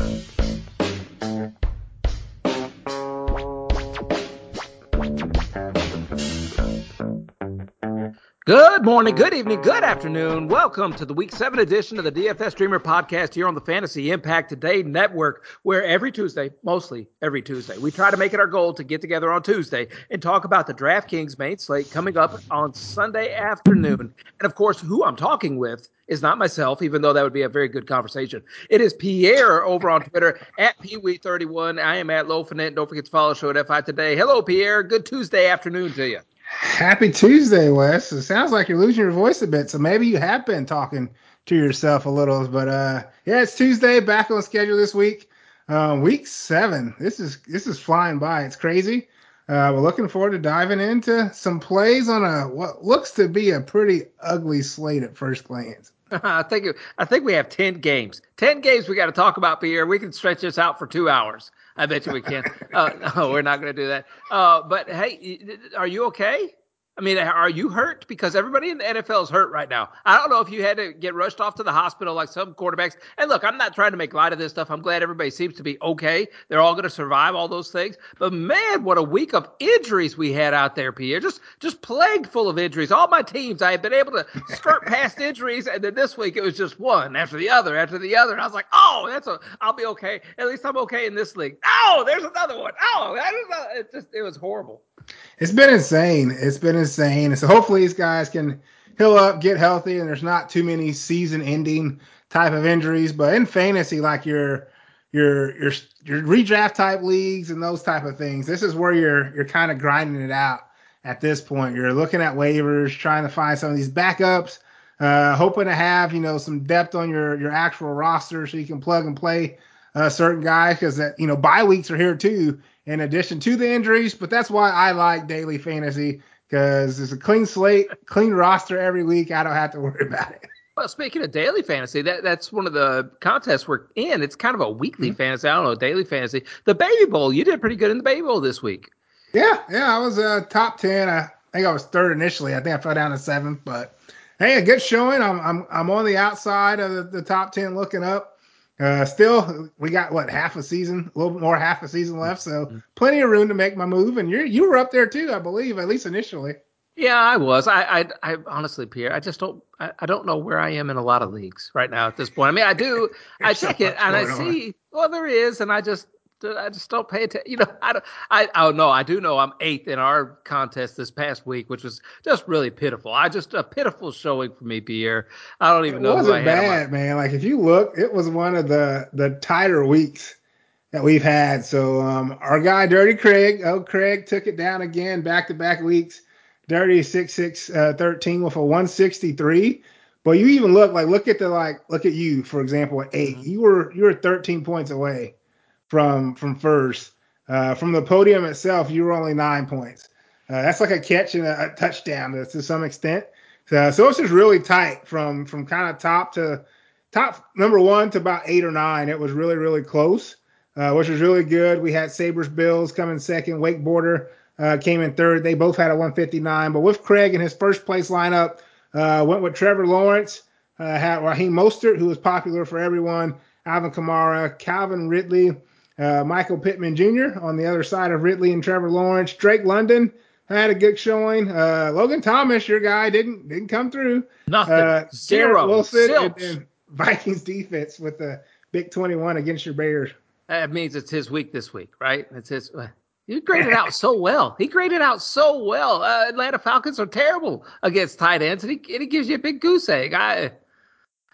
episode. Good morning, good evening, good afternoon. Welcome to the week seven edition of the DFS Dreamer podcast here on the Fantasy Impact Today Network, where every Tuesday, mostly every Tuesday, we try to make it our goal to get together on Tuesday and talk about the DraftKings main slate coming up on Sunday afternoon. And of course, who I'm talking with is not myself, even though that would be a very good conversation. It is Pierre over on Twitter at PeeWee31. I am at loafinit. Don't forget to follow the show at FI Today. Hello, Pierre. Good Tuesday afternoon to you. Happy Tuesday, Wes. It sounds like you're losing your voice a bit, so maybe you have been talking to yourself a little. But uh, yeah, it's Tuesday, back on schedule this week. Uh, week seven. This is this is flying by. It's crazy. Uh, we're looking forward to diving into some plays on a what looks to be a pretty ugly slate at first glance. I think I think we have ten games. Ten games we got to talk about, Pierre. We can stretch this out for two hours. I bet you we can. uh, no, we're not going to do that. Uh, but hey, are you okay? I mean, are you hurt? Because everybody in the NFL is hurt right now. I don't know if you had to get rushed off to the hospital like some quarterbacks. And look, I'm not trying to make light of this stuff. I'm glad everybody seems to be okay. They're all going to survive all those things. But man, what a week of injuries we had out there, Pierre. Just just plagued full of injuries. All my teams, I had been able to skirt past injuries, and then this week it was just one after the other after the other. And I was like, oh, that's a, I'll be okay. At least I'm okay in this league. Oh, there's another one. Oh, that is a, it just it was horrible it's been insane. It's been insane. So hopefully these guys can heal up, get healthy, and there's not too many season-ending type of injuries. But in fantasy, like your your your your redraft type leagues and those type of things, this is where you're you're kind of grinding it out at this point. You're looking at waivers, trying to find some of these backups, uh, hoping to have you know some depth on your your actual roster so you can plug and play a certain guy because that you know bye weeks are here too in addition to the injuries. But that's why I like daily fantasy because it's a clean slate, clean roster every week. I don't have to worry about it. Well, speaking of daily fantasy, that that's one of the contests we're in. It's kind of a weekly mm-hmm. fantasy. I don't know, daily fantasy. The Baby Bowl, you did pretty good in the Baby Bowl this week. Yeah, yeah, I was uh, top ten. I think I was third initially. I think I fell down to seventh, but hey, a good showing. I'm I'm I'm on the outside of the, the top ten, looking up. Uh, still, we got what half a season, a little more half a season left, so mm-hmm. plenty of room to make my move. And you you were up there too, I believe, at least initially. Yeah, I was. I, I, I honestly, Pierre, I just don't, I, I, don't know where I am in a lot of leagues right now at this point. I mean, I do, I check it and I see, on. well, there is, and I just, I just don't pay attention. You know, I don't, I, oh no, I do know I'm eighth in our contest this past week, which was just really pitiful. I just a pitiful showing for me, Pierre. I don't even it know. It wasn't bad, man. Like if you look, it was one of the the tighter weeks that we've had. So um, our guy Dirty Craig, oh Craig took it down again, back to back weeks. Dirty six six uh, thirteen with a one sixty three. But you even look like look at the like look at you for example at 8 mm-hmm. You were you were 13 points away from from first. Uh, from the podium itself, you were only nine points. Uh, that's like a catch and a, a touchdown to, to, some extent. So, so it's just really tight from from kind of top to top number one to about eight or nine. It was really really close, uh, which was really good. We had Sabres Bills coming second. Wake Border uh, came in third. They both had a 159. But with Craig in his first place lineup, uh, went with Trevor Lawrence, uh, had Raheem Mostert, who was popular for everyone, Alvin Kamara, Calvin Ridley. Uh, Michael Pittman Jr. on the other side of Ridley and Trevor Lawrence. Drake London had a good showing. Uh, Logan Thomas, your guy, didn't didn't come through. Nothing. Uh, Zero. Wilson and then Vikings defense with the big 21 against your Bears. That means it's his week this week, right? It's his. Uh, he graded out so well. He graded out so well. Uh, Atlanta Falcons are terrible against tight ends, and he, and he gives you a big goose egg. I,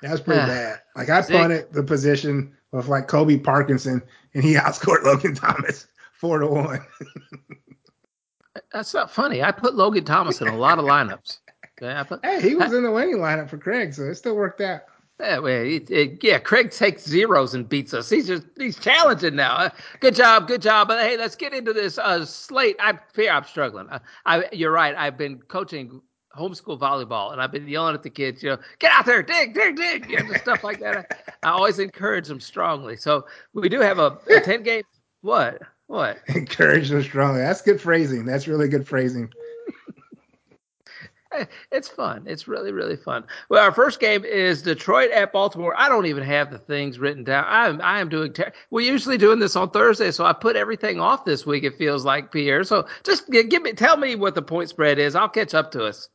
That's pretty uh, bad. Like I punted the position with like Colby Parkinson, and he outscored Logan Thomas four to one. That's not funny. I put Logan Thomas in a lot of lineups. Okay, put, hey, he was I, in the winning lineup for Craig, so it still worked out. Yeah, well, it, it, yeah, Craig takes zeros and beats us. He's just he's challenging now. Uh, good job, good job. But hey, let's get into this uh, slate. I fear I'm struggling. I, I, you're right. I've been coaching homeschool volleyball, and I've been yelling at the kids, you know, get out there, dig, dig, dig, you know, stuff like that. I, I, always encourage them strongly. So we do have a, a ten game. What? What? Encourage them strongly. That's good phrasing. That's really good phrasing. Eh, it's fun. It's really really fun. Well, our first game is Detroit at Baltimore. I don't even have the things written down. I'm I am doing. Ter- We're usually doing this on Thursday, so I put everything off this week. It feels like Pierre. So just give me tell me what the point spread is. I'll catch up to us.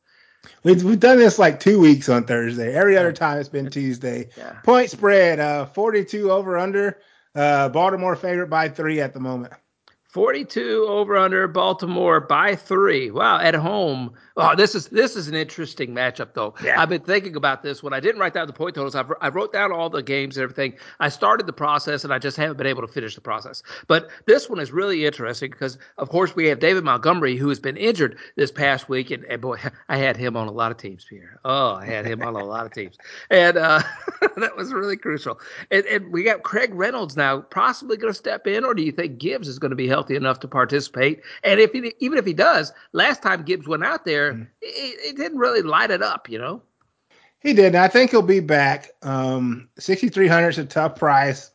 We've, we've done this like two weeks on Thursday. Every other time it's been Tuesday. Yeah. Point spread, uh, 42 over under. Uh, Baltimore favorite by three at the moment. 42 over under Baltimore by three. Wow, at home. Oh, this is this is an interesting matchup though. Yeah. I've been thinking about this when I didn't write down the point totals. I've, I wrote down all the games and everything. I started the process and I just haven't been able to finish the process. But this one is really interesting because of course we have David Montgomery who has been injured this past week and, and boy, I had him on a lot of teams here. Oh, I had him on a lot of teams, and uh, that was really crucial. And, and we got Craig Reynolds now possibly going to step in, or do you think Gibbs is going to be held? Healthy enough to participate. And if he, even if he does, last time Gibbs went out there, mm. it, didn't really light it up, you know. He did. I think he'll be back. Um, 6,300 is a tough price.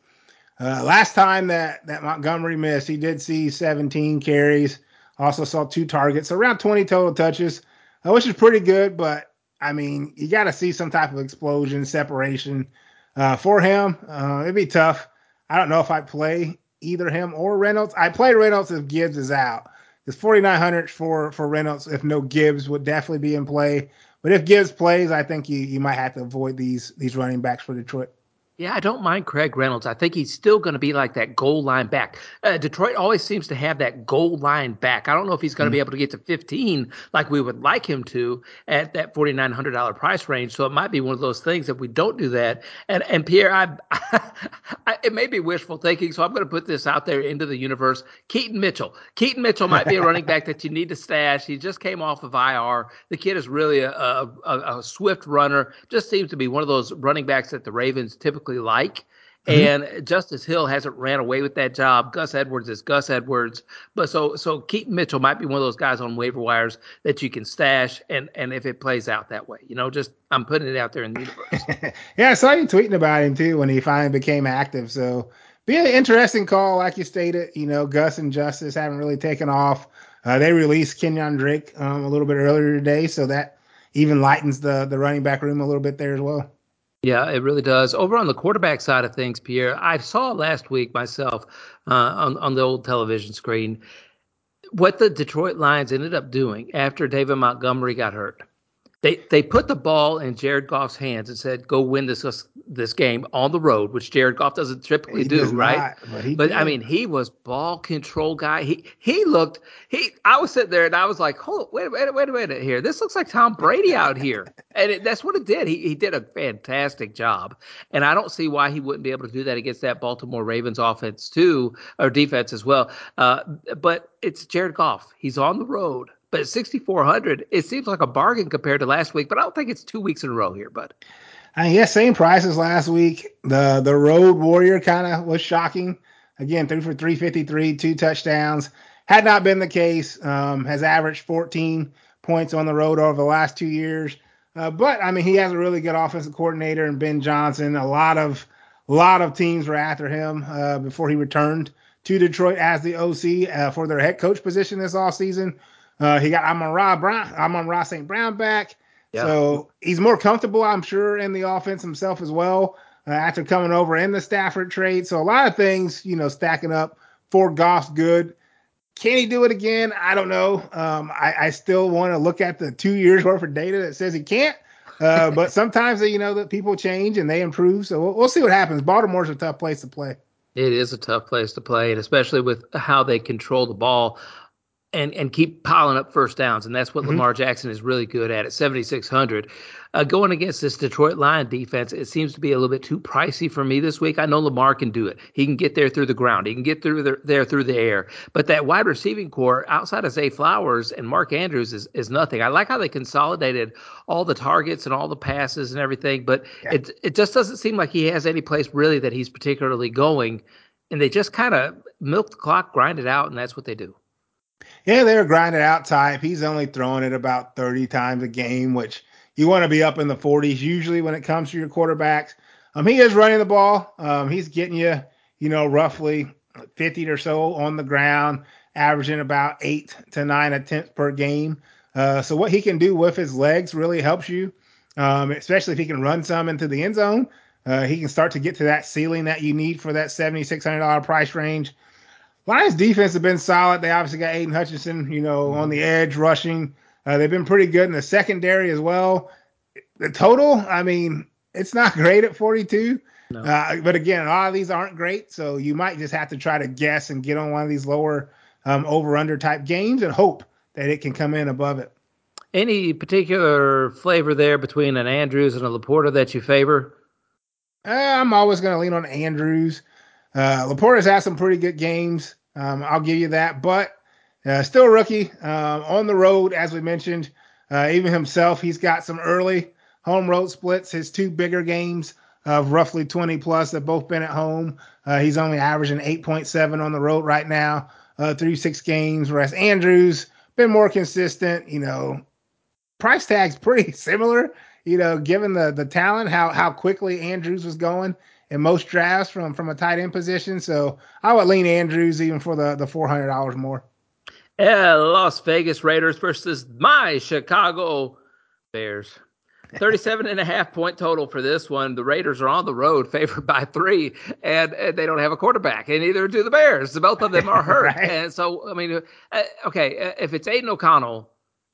Uh, last time that that Montgomery missed, he did see 17 carries. Also saw two targets, so around 20 total touches, uh, which is pretty good. But I mean, you got to see some type of explosion, separation uh, for him. Uh, it'd be tough. I don't know if I play either him or Reynolds. I play Reynolds if Gibbs is out. It's 4,900 for for Reynolds if no Gibbs would definitely be in play. But if Gibbs plays, I think you you might have to avoid these these running backs for Detroit. Yeah, I don't mind Craig Reynolds. I think he's still going to be like that goal line back. Uh, Detroit always seems to have that goal line back. I don't know if he's going to mm-hmm. be able to get to 15 like we would like him to at that $4,900 price range. So it might be one of those things if we don't do that. And and Pierre, I, I it may be wishful thinking, so I'm going to put this out there into the universe. Keaton Mitchell. Keaton Mitchell might be a running back that you need to stash. He just came off of IR. The kid is really a, a, a, a swift runner. Just seems to be one of those running backs that the Ravens typically typically like. Mm-hmm. And Justice Hill hasn't ran away with that job. Gus Edwards is Gus Edwards, but so so Keaton Mitchell might be one of those guys on waiver wires that you can stash, and and if it plays out that way, you know, just I'm putting it out there in the universe. yeah, I saw you tweeting about him too when he finally became active. So be an interesting call, like you stated. You know, Gus and Justice haven't really taken off. Uh, they released Kenyon Drake um, a little bit earlier today, so that even lightens the the running back room a little bit there as well. Yeah, it really does. Over on the quarterback side of things, Pierre, I saw last week myself uh, on on the old television screen what the Detroit Lions ended up doing after David Montgomery got hurt. They they put the ball in Jared Goff's hands and said, "Go win this this game on the road," which Jared Goff doesn't typically he do, right? Not, but, but I mean, he was ball control guy. He he looked he. I was sitting there and I was like, "Hold, wait, wait, wait a minute here. This looks like Tom Brady out here," and it, that's what it did. He he did a fantastic job, and I don't see why he wouldn't be able to do that against that Baltimore Ravens offense too, or defense as well. Uh, but it's Jared Goff. He's on the road but at 6,400, it seems like a bargain compared to last week. But I don't think it's two weeks in a row here, bud. Uh, yeah, same prices last week. The the Road Warrior kind of was shocking. Again, three for 353, two touchdowns. Had not been the case. Um, has averaged 14 points on the road over the last two years. Uh, but I mean, he has a really good offensive coordinator and Ben Johnson. A lot of a lot of teams were after him uh, before he returned to Detroit as the OC uh, for their head coach position this off season. Uh, he got Amon-Ra Brown, Amon-Ra St. Brown back. Yeah. So he's more comfortable, I'm sure, in the offense himself as well uh, after coming over in the Stafford trade. So a lot of things, you know, stacking up for Goff's good. Can he do it again? I don't know. Um, I, I, still want to look at the two years worth of data that says he can't. Uh, but sometimes, you know, that people change and they improve. So we'll, we'll see what happens. Baltimore's a tough place to play. It is a tough place to play, and especially with how they control the ball and and keep piling up first downs, and that's what mm-hmm. Lamar Jackson is really good at at 7600. Uh, going against this Detroit Lion defense, it seems to be a little bit too pricey for me this week. I know Lamar can do it; he can get there through the ground, he can get through the, there through the air. But that wide receiving corps outside of Zay Flowers and Mark Andrews is is nothing. I like how they consolidated all the targets and all the passes and everything, but yeah. it it just doesn't seem like he has any place really that he's particularly going. And they just kind of milk the clock, grind it out, and that's what they do. Yeah, they're grinded out type. He's only throwing it about 30 times a game, which you want to be up in the 40s usually when it comes to your quarterbacks. Um, he is running the ball. Um, he's getting you, you know, roughly 50 or so on the ground, averaging about eight to nine attempts per game. Uh, so what he can do with his legs really helps you, um, especially if he can run some into the end zone. Uh, he can start to get to that ceiling that you need for that $7,600 price range. Lions defense have been solid. They obviously got Aidan Hutchinson, you know, on the edge rushing. Uh, they've been pretty good in the secondary as well. The total, I mean, it's not great at 42. No. Uh, but again, a lot of these aren't great, so you might just have to try to guess and get on one of these lower um, over under type games and hope that it can come in above it. Any particular flavor there between an Andrews and a LaPorta that you favor? Uh, I'm always going to lean on Andrews. Uh, LaPorta's had some pretty good games. Um, I'll give you that, but uh, still a rookie uh, on the road, as we mentioned. Uh, even himself, he's got some early home road splits. His two bigger games of roughly 20 plus have both been at home. Uh, he's only averaging 8.7 on the road right now uh, through six games, whereas Andrews been more consistent. You know, price tag's pretty similar. You know, given the the talent, how how quickly Andrews was going in most drafts from from a tight end position. So I would lean Andrews even for the the four hundred dollars more. Yeah, Las Vegas Raiders versus my Chicago Bears. 37 and a half point total for this one. The Raiders are on the road, favored by three, and, and they don't have a quarterback, and neither do the Bears. Both of them are hurt. right. And so, I mean, uh, okay, uh, if it's Aidan O'Connell,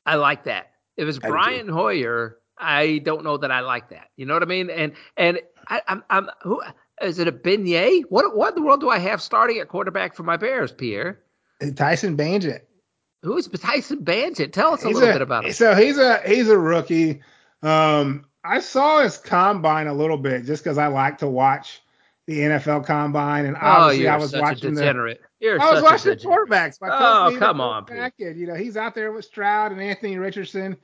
I like that. If it's Brian Hoyer, I don't know that I like that. You know what I mean? And and I, am I'm, I'm who is it a Beignet? What what in the world do I have starting at quarterback for my Bears, Pierre? Tyson Bagent. Who is Tyson Bagent? Tell us a he's little a, bit about him. So he's a he's a rookie. Um, I saw his combine a little bit just because I like to watch the NFL combine, and oh, obviously oh, I was watching the. You're I was watching the quarterbacks. oh, come on, Package. You know, he's out there with Stroud and Anthony Richardson,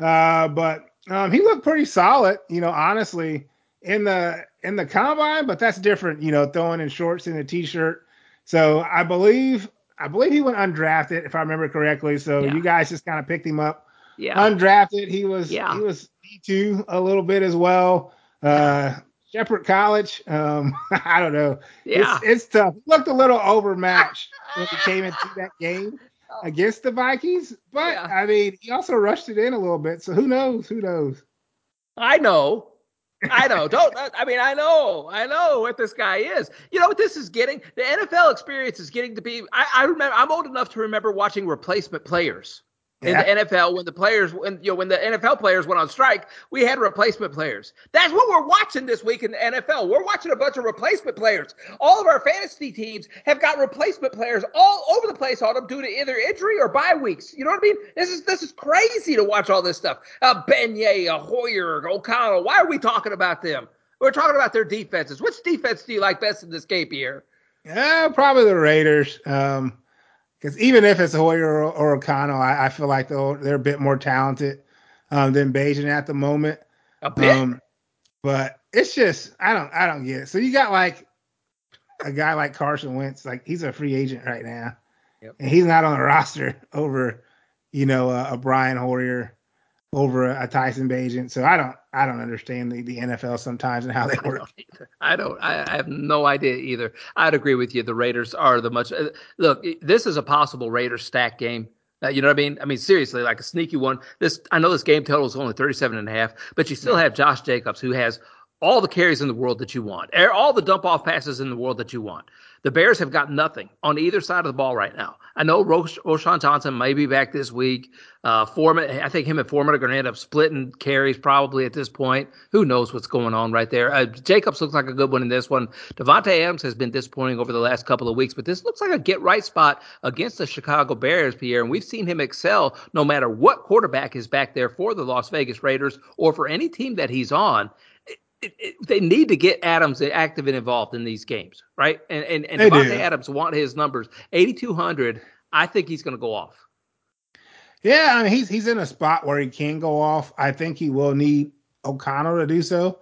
uh, but um, he looked pretty solid. You know, honestly, in the in the combine, but that's different. You know, throwing in shorts and a t-shirt. So I believe I believe he went undrafted, if I remember correctly. So yeah. you guys just kind of picked him up. Yeah. Undrafted. He was yeah. he was D2 a little bit as well. Uh Shepherd College. Um, I don't know. Yeah. It's, it's tough. Looked a little overmatched when he came into that game against the Vikings, but yeah. I mean, he also rushed it in a little bit. So who knows? Who knows? I know. I know. Don't. I mean, I know. I know what this guy is. You know what this is getting? The NFL experience is getting to be. I, I remember. I'm old enough to remember watching replacement players in the NFL when the players when you know when the NFL players went on strike, we had replacement players. That's what we're watching this week in the NFL. We're watching a bunch of replacement players. All of our fantasy teams have got replacement players all over the place on them due to either injury or bye weeks. You know what I mean? This is this is crazy to watch all this stuff. Uh, Beignet, a Hoyer, O'Connell. Why are we talking about them? We're talking about their defenses. Which defense do you like best in this game here? Yeah, probably the Raiders. Um, because even if it's Hoyer or, or O'Connell, I, I, feel like they're, they're a bit more talented um, than Bagent at the moment. A bit. Um, but it's just I don't I don't get it. So you got like a guy like Carson Wentz, like he's a free agent right now, yep. and he's not on the roster over, you know, uh, a Brian Hoyer over a, Tyson Bagent. So I don't I don't understand the, the NFL sometimes and how they work. I don't, I don't I have no idea either. I'd agree with you. The Raiders are the much uh, look. This is a possible Raiders stack game. Uh, you know what I mean? I mean, seriously, like a sneaky one. This I know this game total is only 37 and a half, but you still have Josh Jacobs who has all the carries in the world that you want, all the dump off passes in the world that you want. The Bears have got nothing on either side of the ball right now. I know Rosh- Roschon Johnson may be back this week. Uh, Foreman, I think him and Foreman are going to end up splitting carries probably at this point. Who knows what's going on right there? Uh, Jacobs looks like a good one in this one. Davante Adams has been disappointing over the last couple of weeks, but this looks like a get right spot against the Chicago Bears, Pierre. And we've seen him excel no matter what quarterback is back there for the Las Vegas Raiders or for any team that he's on it, it, they need to get Adams active and involved in these games, right? And and, and Davante Adams want his numbers. 8,200, I think he's going to go off. Yeah, I mean, he's he's in a spot where he can go off. I think he will need O'Connell to do so.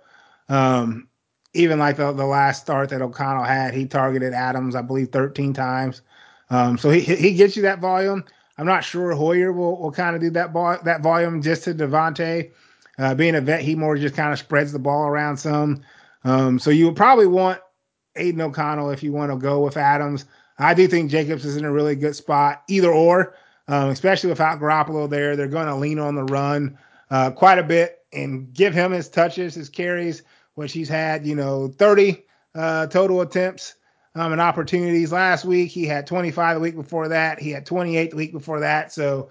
Um, even like the, the last start that O'Connell had, he targeted Adams, I believe, 13 times. Um, so he he gets you that volume. I'm not sure Hoyer will, will kind of do that vo- that volume just to Davante. Uh, being a vet, he more just kind of spreads the ball around some. Um, so you would probably want Aidan O'Connell if you want to go with Adams. I do think Jacobs is in a really good spot, either or. um, especially without Garoppolo there. They're going to lean on the run uh, quite a bit and give him his touches, his carries, which he's had, you know, 30 uh, total attempts um, and opportunities last week. He had 25 the week before that. He had 28 the week before that. So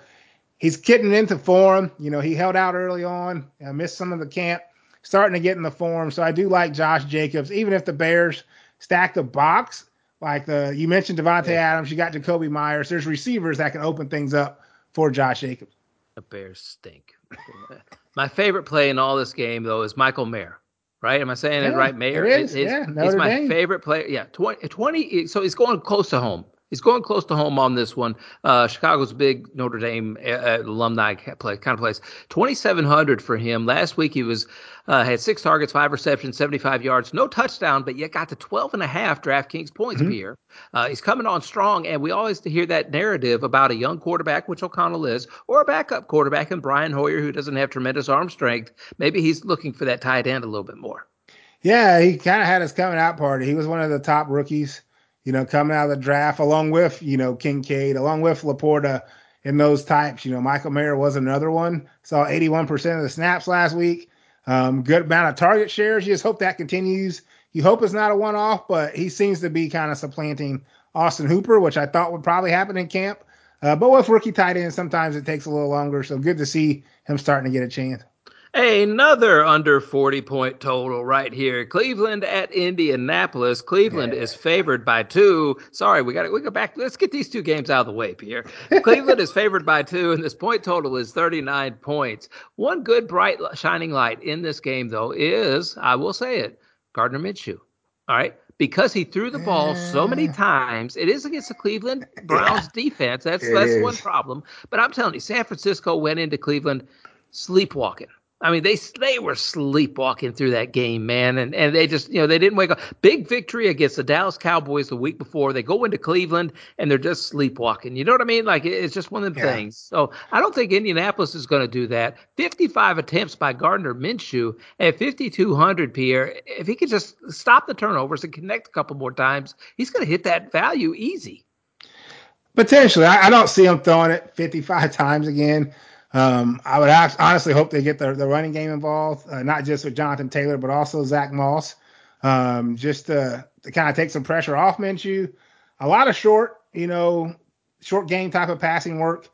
he's getting into form. You know, he held out early on, uh, missed some of the camp, starting to get in the form. So I do like Josh Jacobs, even if the Bears stack the box. Like the you mentioned Davante yeah. Adams, you got Jakobi Meyers. There's receivers that can open things up for Josh Jacobs. The Bears stink. My favorite play in all this game though is Michael Mayer right? Am I saying yeah, it right? Mayer it is. It, yeah, he's my Dame. favorite player. Yeah, 20, 20, So he's going close to home. He's going close to home on this one. Uh, Chicago's big Notre Dame uh, uh alumni play kind of place. 2,700 for him. Last week he was uh, had six targets, five receptions, 75 yards, no touchdown, but yet got to 12 and a half DraftKings points mm-hmm. here. Uh, he's coming on strong, and we always hear that narrative about a young quarterback, which O'Connell is, or a backup quarterback, and Brian Hoyer, who doesn't have tremendous arm strength. Maybe he's looking for that tight end a little bit more. Yeah, he kind of had his coming out party. He was one of the top rookies you know, coming out of the draft, along with, you know, Kincaid, along with LaPorta and those types. You know, Michael Mayer was another one. Saw 81% of the snaps last week. Um, good amount of target shares. You just hope that continues. You hope it's not a one off, but he seems to be kind of supplanting Austin Hooper, which I thought would probably happen in camp. Uh, but with rookie tight ends, sometimes it takes a little longer. So good to see him starting to get a chance. Another under 40 point total right here. Cleveland at Indianapolis. Cleveland yeah. is favored by two. Sorry, we got to we go back. Let's get these two games out of the way, Pierre. Cleveland is favored by two, and this point total is 39 points. One good, bright, shining light in this game, though, is I will say it, Gardner Minshew. All right. Because he threw the ball so many times, it is against the Cleveland Browns yeah. defense. That's that's is. one problem. But I'm telling you, San Francisco went into Cleveland sleepwalking. I mean, they they were sleepwalking through that game, man, and and they just you know they didn't wake up. Big victory against the Dallas Cowboys the week before. They go into Cleveland and they're just sleepwalking. You know what I mean? Like it's just one of the yeah. things. So I don't think Indianapolis is going to do that. 55 attempts by Gardner Minshew at 5200 Pierre. If he could just stop the turnovers and connect a couple more times, he's going to hit that value easy. Potentially, I, I don't see him throwing it 55 times again. Um, I would honestly hope they get the, the running game involved, uh, not just with Jonathan Taylor, but also Zach Moss, um, just to, to kind of take some pressure off Minshew. A lot of short, you know, short game type of passing work.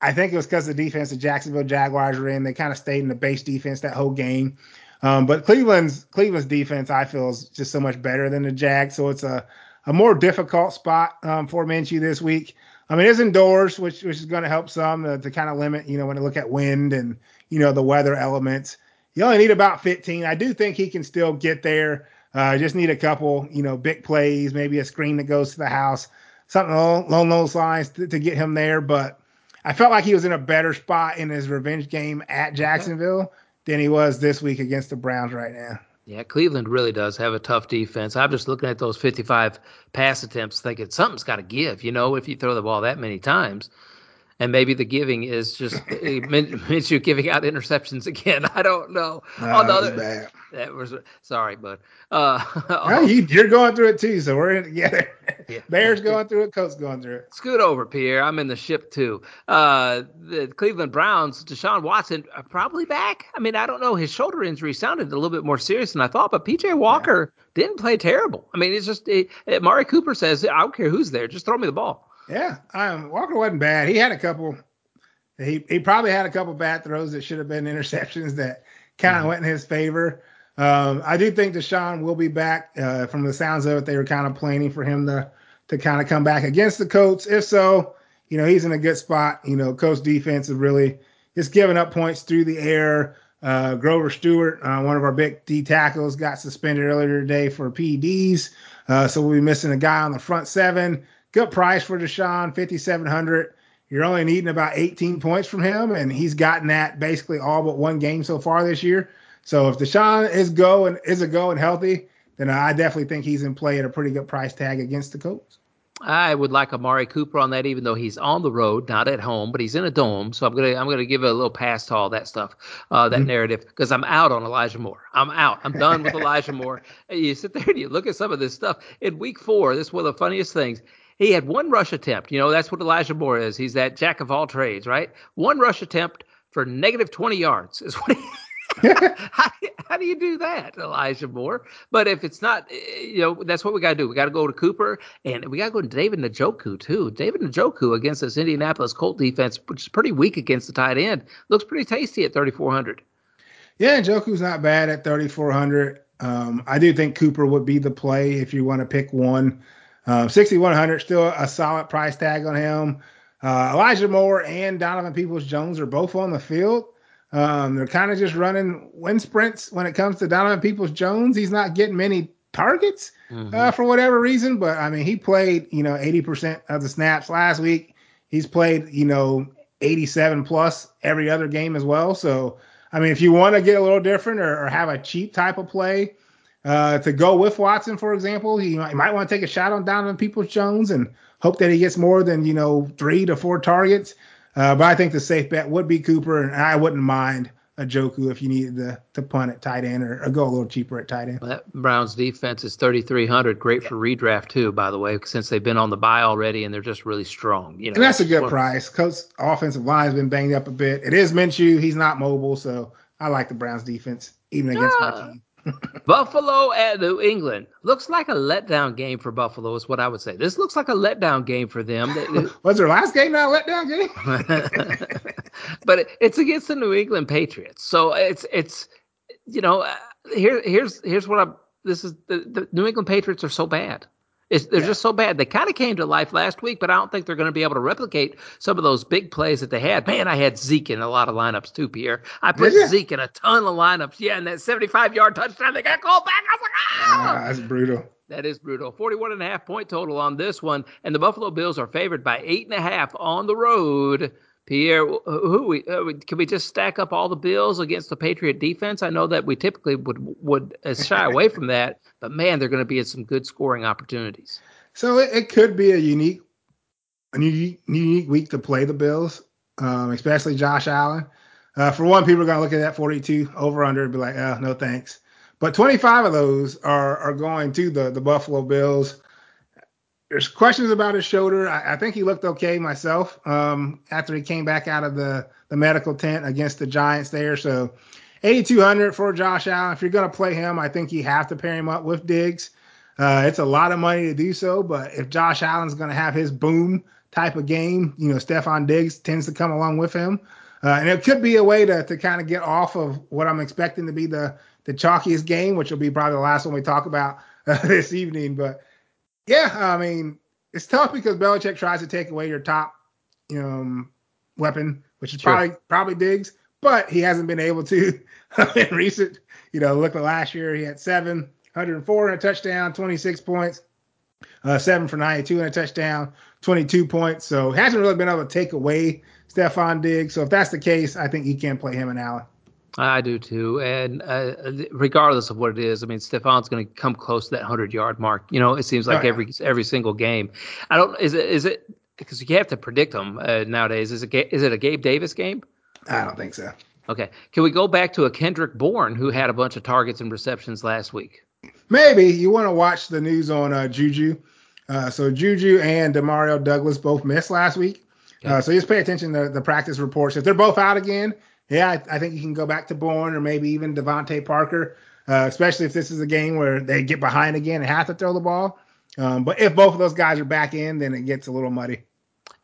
I think it was because the defense the Jacksonville Jaguars were in. They kind of stayed in the base defense that whole game. Um, but Cleveland's Cleveland's defense, I feel, is just so much better than the Jags. So it's a, a more difficult spot um, for Minshew this week. I mean, it's indoors, which which is going to help some uh, to kind of limit, you know, when you look at wind and you know the weather elements. You only need about 15. I do think he can still get there. Uh, just need a couple, you know, big plays, maybe a screen that goes to the house, something along those lines to, to get him there. But I felt like he was in a better spot in his revenge game at Jacksonville than he was this week against the Browns right now. Yeah, Cleveland really does have a tough defense. I'm just looking at those 55 pass attempts, thinking something's got to give. You know, if you throw the ball that many times, and maybe the giving is just means you giving out interceptions again. I don't know. No, the other, bad. That was sorry, but uh, well, you, are going through it too, so we're in together. Yeah. Bears going through it, Colts going through it. Scoot over, Pierre. I'm in the ship too. Uh, the Cleveland Browns, Deshaun Watson, probably back. I mean, I don't know. His shoulder injury sounded a little bit more serious than I thought, but PJ Walker yeah. didn't play terrible. I mean, it's just it, it, Mari Cooper says, I don't care who's there, just throw me the ball. Yeah, um, Walker wasn't bad. He had a couple. He he probably had a couple bad throws that should have been interceptions that kind of mm-hmm. went in his favor. Um, I do think Deshaun will be back. Uh, from the sounds of it, they were kind of planning for him to to kind of come back against the Colts. If so, you know he's in a good spot. You know, Colts defense is really just giving up points through the air. Uh, Grover Stewart, uh, one of our big D tackles, got suspended earlier today for PEDs. Uh, so we'll be missing a guy on the front seven good price for Deshaun, 5,700. You're only needing about 18 points from him, and he's gotten that basically all but one game so far this year. So if Deshaun is go and is a go and healthy, then I definitely think he's in play at a pretty good price tag against the Colts. I would like Amari Cooper on that, even though he's on the road, not at home, but he's in a dome. So I'm gonna I'm gonna give a little pass to all that stuff, uh, that mm-hmm. narrative, because I'm out on Elijah Moore. I'm out. I'm done with Elijah Moore. You sit there and you look at some of this stuff in Week Four. This is one of the funniest things He had one rush attempt. You know, that's what Elijah Moore is. He's that jack of all trades, right? One rush attempt for negative 20 yards is what he. how, how do you do that, Elijah Moore? But if it's not, eh, you know, that's what we got to do. We got to go to Cooper, and we got to go to David Njoku too. David Njoku against this Indianapolis Colt defense, which is pretty weak against the tight end, looks pretty tasty at 3,400. Yeah, Njoku's not bad at 3,400. Um, I do think Cooper would be the play if you want to pick one. Um, 6,100, still a solid price tag on him. Uh, Elijah Moore and Donovan Peoples Jones are both on the field. Um, they're kind of just running wind sprints when it comes to Donovan Peoples Jones. He's not getting many targets mm-hmm. uh, for whatever reason, but I mean, he played, you know, 80% of the snaps last week. He's played, you know, 87 plus every other game as well. So, I mean, if you want to get a little different or, or have a cheap type of play uh, to go with Watson, for example, He might, might want to take a shot on Donovan Peoples Jones and hope that he gets more than, you know, three to four targets. Uh, but I think the safe bet would be Cooper, and I wouldn't mind a Njoku if you needed to, to punt at tight end or, or go a little cheaper at tight end. That Browns defense is 3,300. Great yeah. for redraft too, by the way, since they've been on the bye already and they're just really strong. You know, and that's a good price. Colts offensive line has been banged up a bit. It is Minshew. He's not mobile, so I like the Browns defense even against yeah. my team. Buffalo at New England looks like a letdown game for Buffalo. Is what I would say. This looks like a letdown game for them. Was their last game not a letdown game? but it's against the New England Patriots, so it's it's you know uh, here here's here's what I'm. This is the, the New England Patriots are so bad. It's, they're yeah. just so bad. They kind of came to life last week, but I don't think they're going to be able to replicate some of those big plays that they had. Man, I had Zeke in a lot of lineups too, Pierre. I put Zeke in a ton of lineups. Yeah, and that 75 yard touchdown, they got called back. I was like, ah! ah that's brutal. That is brutal. 41 and a half point total on this one. And the Buffalo Bills are favored by eight and a half on the road Pierre, who we uh, can we just stack up all the Bills against the Patriot defense? I know that we typically would would uh, shy away from that, but man, they're going to be in some good scoring opportunities. So it, it could be a unique, a unique, unique week to play the Bills, um, especially Josh Allen. Uh, for one, people are going to look at that 42 over under and be like, oh, no thanks. But 25 of those are are going to the the Buffalo Bills there's questions about his shoulder. I, I think he looked okay myself um, after he came back out of the, the medical tent against the Giants there. So 8,200 for Josh Allen. If you're going to play him, I think you have to pair him up with Diggs. Uh, it's a lot of money to do so, but if Josh Allen's going to have his boom type of game, you know, Stefon Diggs tends to come along with him. Uh, and it could be a way to, to kind of get off of what I'm expecting to be the, the chalkiest game, which will be probably the last one we talk about uh, this evening. But yeah, I mean, it's tough because Belichick tries to take away your top um, weapon, which is probably probably Diggs, but he hasn't been able to in recent. You know, look at last year, he had seven, 104 and a touchdown, 26 points, uh, seven for 92 and a touchdown, 22 points. So hasn't really been able to take away Stefon Diggs. So if that's the case, I think he can play him and Allen. I do too, and uh, regardless of what it is, I mean, Stefon's going to come close to that hundred yard mark. You know, it seems like oh, yeah. every every single game. I don't is it is it because you have to predict them uh, nowadays. Is it is it a Gabe Davis game? I don't think so. Okay, can we go back to a Kendrick Bourne who had a bunch of targets and receptions last week? Maybe you want to watch the news on uh, Juju. Uh, so Juju and Demario Douglas both missed last week. Okay. Uh, so just pay attention to the practice reports. If they're both out again, yeah, I, I, think you can go back to Bourne or maybe even DeVante Parker, uh, especially if this is a game where they get behind again and have to throw the ball. Um, but if both of those guys are back in, then it gets a little muddy.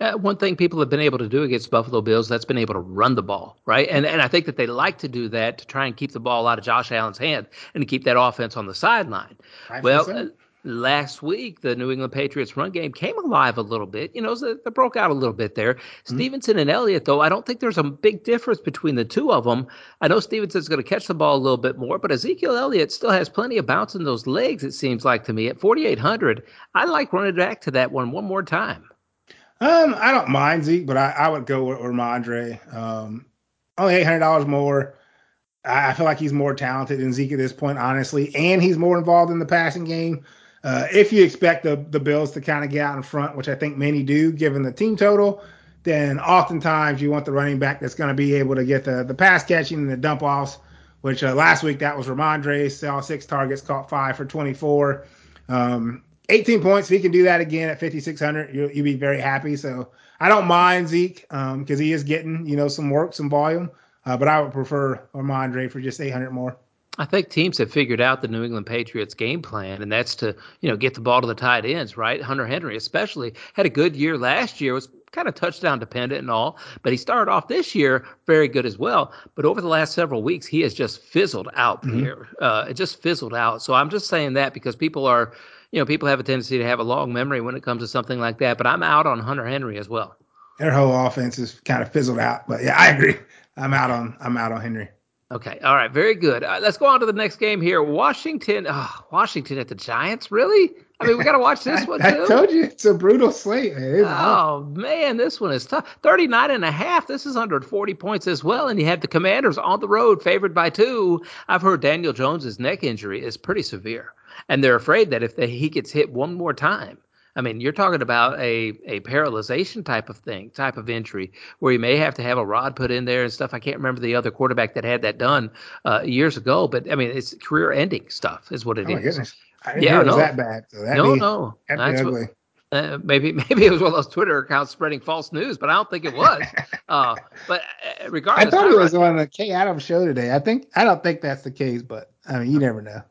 Uh, one thing people have been able to do against Buffalo Bills, that's been able to run the ball, right? And and I think that they like to do that to try and keep the ball out of Josh Allen's hand and to keep that offense on the sideline. Well, last week, the New England Patriots run game came alive a little bit. You know, so they broke out a little bit there. Mm-hmm. Stevenson and Elliott, though, I don't think there's a big difference between the two of them. I know Stevenson's going to catch the ball a little bit more, but Ezekiel Elliott still has plenty of bounce in those legs, it seems like to me. At 4,800, I like running back to that one one more time. Um, I don't mind Zeke, but I, I would go with Rhamondre. Um, only $800 more. I feel like he's more talented than Zeke at this point, honestly, and he's more involved in the passing game. Uh, if you expect the, the Bills to kind of get out in front, which I think many do given the team total, then oftentimes you want the running back that's going to be able to get the, the pass catching and the dump offs, which uh, last week that was Rhamondre, saw six targets, caught five for 24. Um, 18 points. If he can do that again at 5600, you'll, you'll be very happy. So I don't mind Zeke because um, he is getting you know some work, some volume. Uh, but I would prefer Rhamondre for just 800 more. I think teams have figured out the New England Patriots game plan, and that's to you know get the ball to the tight ends, right? Hunter Henry, especially, had a good year last year. Was kind of touchdown dependent and all, but he started off this year very good as well. But over the last several weeks, he has just fizzled out. Mm-hmm. Here, uh, it just fizzled out. So I'm just saying that because people are, you know, people have a tendency to have a long memory when it comes to something like that. But I'm out on Hunter Henry as well. Their whole offense is kind of fizzled out. But yeah, I agree. I'm out on I'm out on Henry. Okay. All right. Very good. Uh, let's go on to the next game here. Washington. Oh, Washington at the Giants. Really? I mean, we got to watch this one too. I told you it's a brutal slate. Man. Oh man, this one is tough. 39 and a half. This is under 40 points as well. And you have the Commanders on the road, favored by two. I've heard Daniel Jones's neck injury is pretty severe, and they're afraid that if they, he gets hit one more time, I mean, you're talking about a a paralyzation type of thing, type of injury, where you may have to have a rod put in there and stuff. I can't remember the other quarterback that had that done uh, years ago, but I mean, it's career-ending stuff, is what it oh is. goodness. I didn't yeah, it was no. that bad. So no, be, no, that's ugly. What, uh, maybe maybe it was one of those Twitter accounts spreading false news, but I don't think it was. uh, but uh, regardless, I thought it was on the Kay Adams show today. I think I don't think that's the case, but I mean, you never know.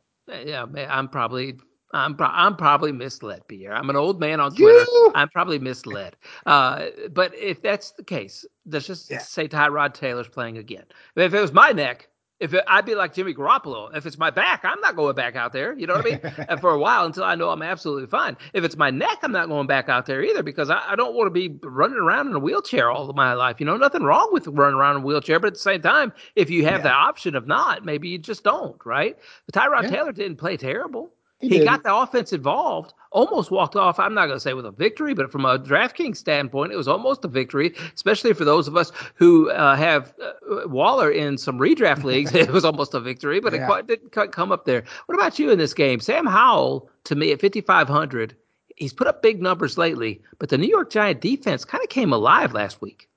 Yeah, I'm probably I'm pro- I'm probably misled, Pierre. I'm an old man on Twitter. You? I'm probably misled. Uh, but if that's the case, let's just yeah. say Tyrod Taylor's playing again. If it was my neck, if it, I'd be like Jimmy Garoppolo. If it's my back, I'm not going back out there. You know what I mean? and for a while until I know I'm absolutely fine. If it's my neck, I'm not going back out there either because I, I don't want to be running around in a wheelchair all of my life. You know, nothing wrong with running around in a wheelchair, but at the same time, if you have yeah. the option of not, maybe you just don't, right? But Tyrod yeah. Taylor didn't play terrible. He, he got the offense involved, almost walked off. I'm not going to say with a victory, but from a DraftKings standpoint, it was almost a victory, especially for those of us who uh, have uh, Waller in some redraft leagues. it was almost a victory, but yeah. it didn't quite come up there. What about you in this game? Sam Howell, to me, at 5,500, he's put up big numbers lately, but the New York Giant defense kind of came alive last week.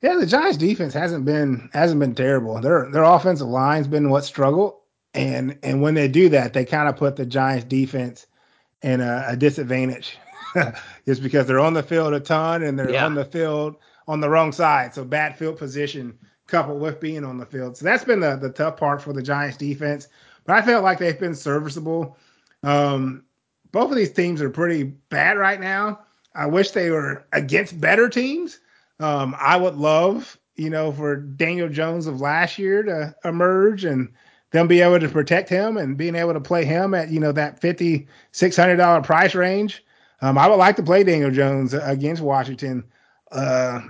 Yeah, the Giants defense hasn't been hasn't been terrible. Their their offensive line's been what struggled and and when they do that, they kind of put the Giants defense in a, a disadvantage, just because they're on the field a ton and they're yeah. on the field on the wrong side. So bad field position coupled with being on the field. So that's been the the tough part for the Giants defense. But I felt like they've been serviceable. Um, both of these teams are pretty bad right now. I wish they were against better teams. Um, I would love, you know, for Daniel Jones of last year to emerge and them be able to protect him and being able to play him at you know that fifty six hundred dollar price range. Um, I would like to play Daniel Jones against Washington. Uh,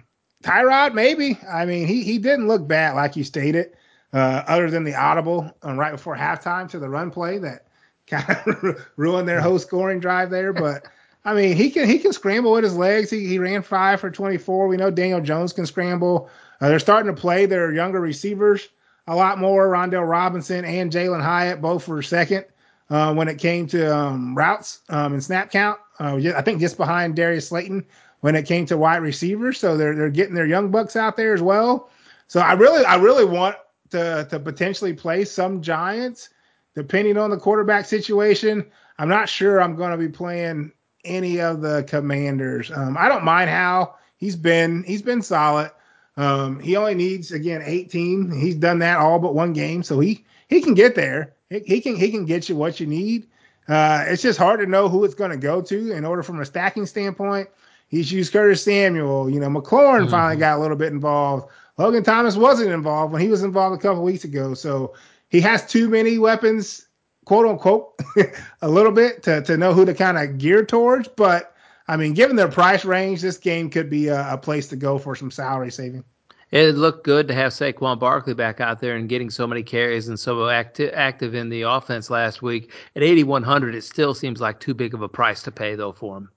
Tyrod, maybe. I mean, he he didn't look bad like you stated, uh, other than the audible um, right before halftime to the run play that kind of ruined their whole scoring drive there. But I mean, he can he can scramble with his legs. He he ran five for 24. We know Daniel Jones can scramble. Uh, they're starting to play their younger receivers a lot more. Wan'Dale Robinson and Jalin Hyatt both were second uh, when it came to um, routes um, and snap count. Uh, I think just behind Darius Slayton when it came to wide receivers. So they're they're getting their young bucks out there as well. So I really I really want to to potentially play some Giants depending on the quarterback situation. I'm not sure I'm going to be playing any of the Commanders. Um, I don't mind how he's been he's been solid. Um, he only needs again 18. He's done that all but one game, so he he can get there. He, he can he can get you what you need. Uh, it's just hard to know who it's going to go to in order from a stacking standpoint. He's used Curtis Samuel. You know, McLaurin mm-hmm. finally got a little bit involved. Logan Thomas wasn't involved when he was involved a couple weeks ago. So he has too many weapons, quote unquote, a little bit to, to know who to kind of gear towards. But I mean, given their price range, this game could be a, a place to go for some salary saving. It looked good to have Saquon Barkley back out there and getting so many carries and so active active in the offense last week. At 8100, it still seems like too big of a price to pay though for him.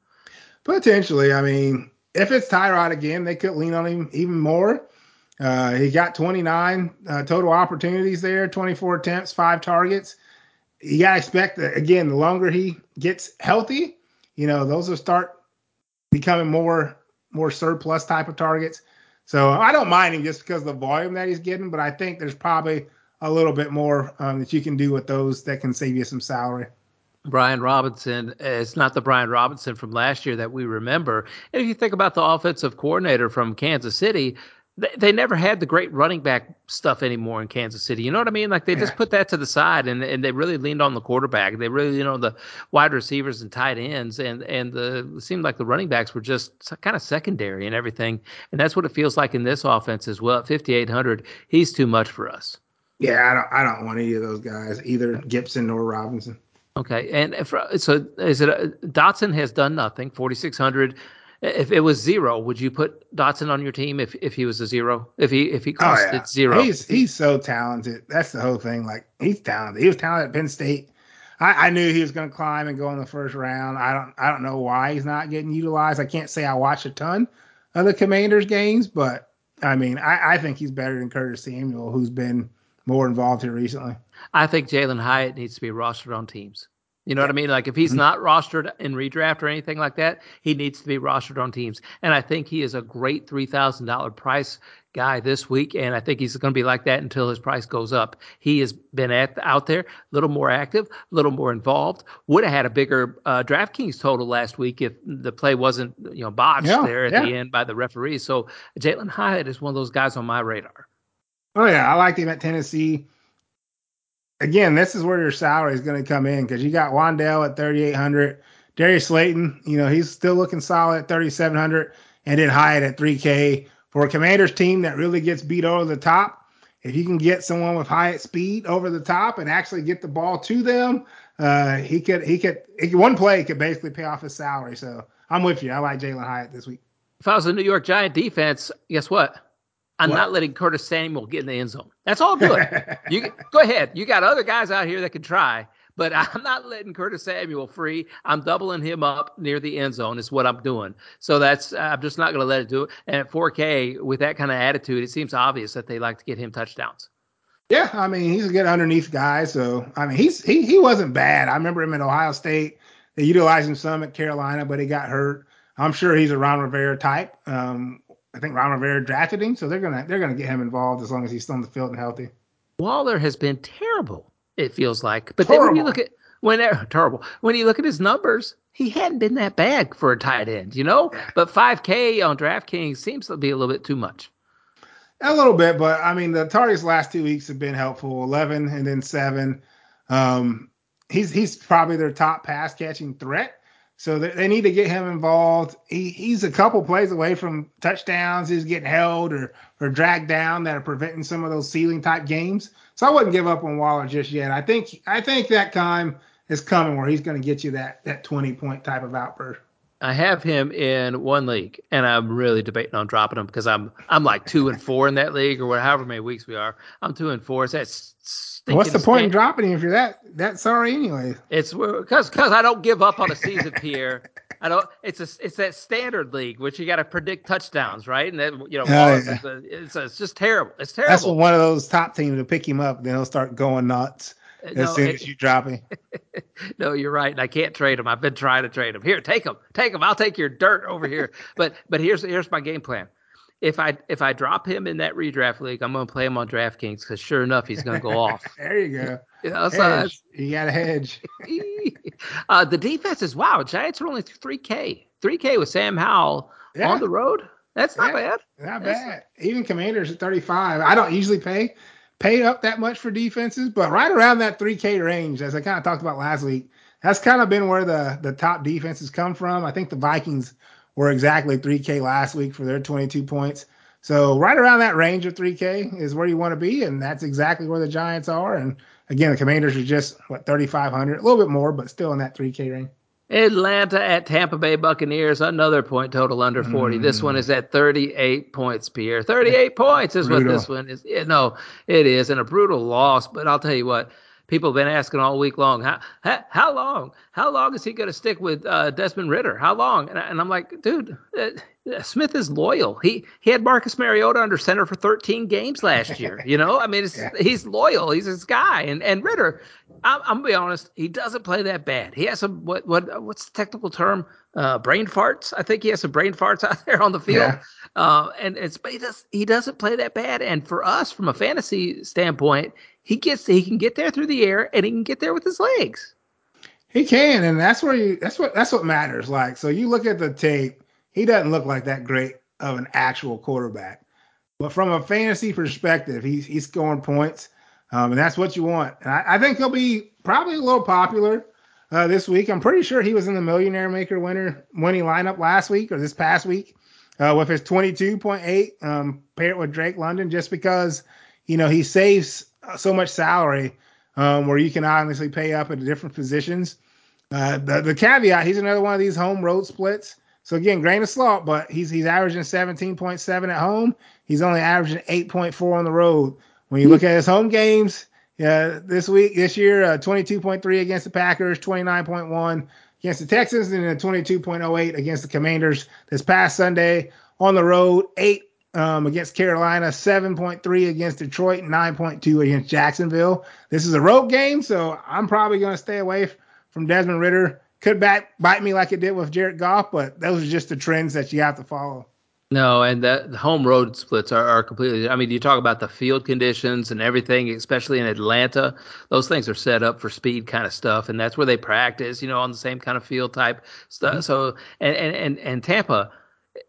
Potentially, I mean, if it's Tyrod again, they could lean on him even more. Uh, he got 29 uh, total opportunities there, 24 attempts, five targets. You got to expect that again. The longer he gets healthy, you know, those will start becoming more more surplus type of targets. So I don't mind him just because of the volume that he's getting, but I think there's probably a little bit more um, that you can do with those that can save you some salary. Brian Robinson It's not the Brian Robinson from last year that we remember. And if you think about the offensive coordinator from Kansas City, they, they never had the great running back stuff anymore in Kansas City. You know what I mean? Like they yeah. just put that to the side and, and they really leaned on the quarterback. They really, you know, the wide receivers and tight ends and and the it seemed like the running backs were just kind of secondary and everything. And that's what it feels like in this offense as well. At 5800, he's too much for us. Yeah, I don't I don't want any of those guys, either Gibson or Robinson. Okay, and if, so is it uh, Dotson has done nothing, 4600 if it was zero, would you put Dotson on your team if, if he was a zero? If he if he cost oh, yeah. it zero? He's he's so talented. That's the whole thing. Like he's talented. He was talented at Penn State. I, I knew he was going to climb and go in the first round. I don't I don't know why he's not getting utilized. I can't say I watch a ton of the Commanders games, but I mean I, I think he's better than Curtis Samuel, who's been more involved here recently. I think Jalin Hyatt needs to be rostered on teams. You know what I mean? Like if he's mm-hmm. not rostered in redraft or anything like that, he needs to be rostered on teams. And I think he is a great three thousand dollar price guy this week, and I think he's going to be like that until his price goes up. He has been at, out there, a little more active, a little more involved. Would have had a bigger uh, DraftKings total last week if the play wasn't you know botched yeah, there at yeah. the end by the referees. So Jalin Hyatt is one of those guys on my radar. Oh yeah, I liked him at Tennessee again, this is where your salary is going to come in because you got Wan'Dale at 3,800. Darius Slayton, you know, he's still looking solid at 3,700. And then Hyatt at 3K. For a commander's team that really gets beat over the top, if you can get someone with Hyatt speed over the top and actually get the ball to them, uh, he could, he could, one play could basically pay off his salary. So I'm with you. I like Jalin Hyatt this week. If I was a New York Giant defense, guess what? I'm what? not letting Curtis Samuel get in the end zone. That's all good. you go ahead. You got other guys out here that can try, but I'm not letting Curtis Samuel free. I'm doubling him up near the end zone. Is what I'm doing. So that's I'm just not going to let it do it. And at 4K with that kind of attitude, it seems obvious that they like to get him touchdowns. Yeah, I mean he's a good underneath guy. So I mean he's he he wasn't bad. I remember him at Ohio State. They utilized him some at Carolina, but he got hurt. I'm sure he's a Ron Rivera type. Um, I think Ron Rivera drafted him, so they're gonna they're gonna get him involved as long as he's still in the field and healthy. Waller has been terrible. It feels like, but then when you look at when terrible when you look at his numbers, he hadn't been that bad for a tight end, you know. But 5K on DraftKings seems to be a little bit too much. A little bit, but I mean the targets last two weeks have been helpful. 11 and then seven. Um, he's he's probably their top pass catching threat. So they need to get him involved. He, he's a couple plays away from touchdowns. He's getting held or or dragged down that are preventing some of those ceiling type games. So I wouldn't give up on Waller just yet. I think I think that time is coming where he's going to get you that that 20 point type of outburst. I have him in one league, and I'm really debating on dropping him because I'm I'm like two and four in that league, or however many weeks we are. I'm two and four. So that's what's the point in dropping him if you're that that sorry anyway? It's because because I don't give up on a season, Pierre. I don't. It's a it's that standard league which you got to predict touchdowns, right? And then you know, yeah. it's, a, it's, a, it's, just terrible. It's terrible. That's when one of those top teams to pick him up, then he'll start going nuts as no, soon it, as you drop him. no, you're right. And I can't trade him. I've been trying to trade him. Here, take him, take him. I'll take your dirt over here. but but here's here's my game plan. If I if I drop him in that redraft league, I'm going to play him on DraftKings because sure enough, he's going to go off. there you go. You, know, so you got a hedge. uh, the defense is wow. Giants are only three K, three K with Sam Howell yeah. on the road. That's not yeah, bad. Not That's bad. Not... Even Commanders at 35. I don't usually pay pay up that much for defenses, but right around that 3K range, as I kind of talked about last week, that's kind of been where the the top defenses come from. I think the Vikings were exactly 3K last week for their 22 points. So right around that range of 3K is where you want to be, and that's exactly where the Giants are. And again, the Commanders are just what 3,500, a little bit more, but still in that 3K range. Atlanta at Tampa Bay Buccaneers, another point total under 40. Mm. This one is at 38 points, Pierre. 38 points is brutal. what this one is. Yeah, no, it is, and a brutal loss. But I'll tell you what, people have been asking all week long, how how, how long? How long is he going to stick with uh, Desmond Ridder? How long? And, and I'm like, dude, uh, Smith is loyal. He he had Marcus Mariota under center for 13 games last year. You know, I mean, yeah. he's loyal. He's his guy. And and Ridder, I'm, I'm, gonna be honest, he doesn't play that bad. He has some what what what's the technical term? Uh, brain farts. I think he has some brain farts out there on the field. Yeah. Uh, and it's but he does he doesn't play that bad. And for us, from a fantasy standpoint, he gets he can get there through the air and he can get there with his legs. He can, and that's where you. That's what. That's what matters. Like, so you look at the tape. He doesn't look like that great of an actual quarterback, but from a fantasy perspective, he's he's scoring points, um, and that's what you want. And I, I think he'll be probably a little popular uh, this week. I'm pretty sure he was in the Millionaire Maker winner winning lineup last week or this past week uh, with his 22.8 um, paired with Drake London, just because you know he saves so much salary um, where you can honestly pay up at different positions. Uh, the, the caveat, he's another one of these home road splits. So again, grain of salt, but he's he's averaging 17.7 at home. He's only averaging 8.4 on the road. When you look at his home games, yeah, this week, this year, uh, 22.3 against the Packers, 29.1 against the Texans, and then 22.08 against the Commanders. This past Sunday on the road, eight um, against Carolina, 7.3 against Detroit, 9.2 against Jacksonville. This is a road game, so I'm probably going to stay away from Desmond Ridder. Could back, bite me like it did with Jared Goff, but those are just the trends that you have to follow. No, and the, the home road splits are, are completely. I mean, you talk about the field conditions and everything, especially in Atlanta. Those things are set up for speed kind of stuff, and that's where they practice. You know, on the same kind of field type stuff. Mm-hmm. So, and and and, and Tampa,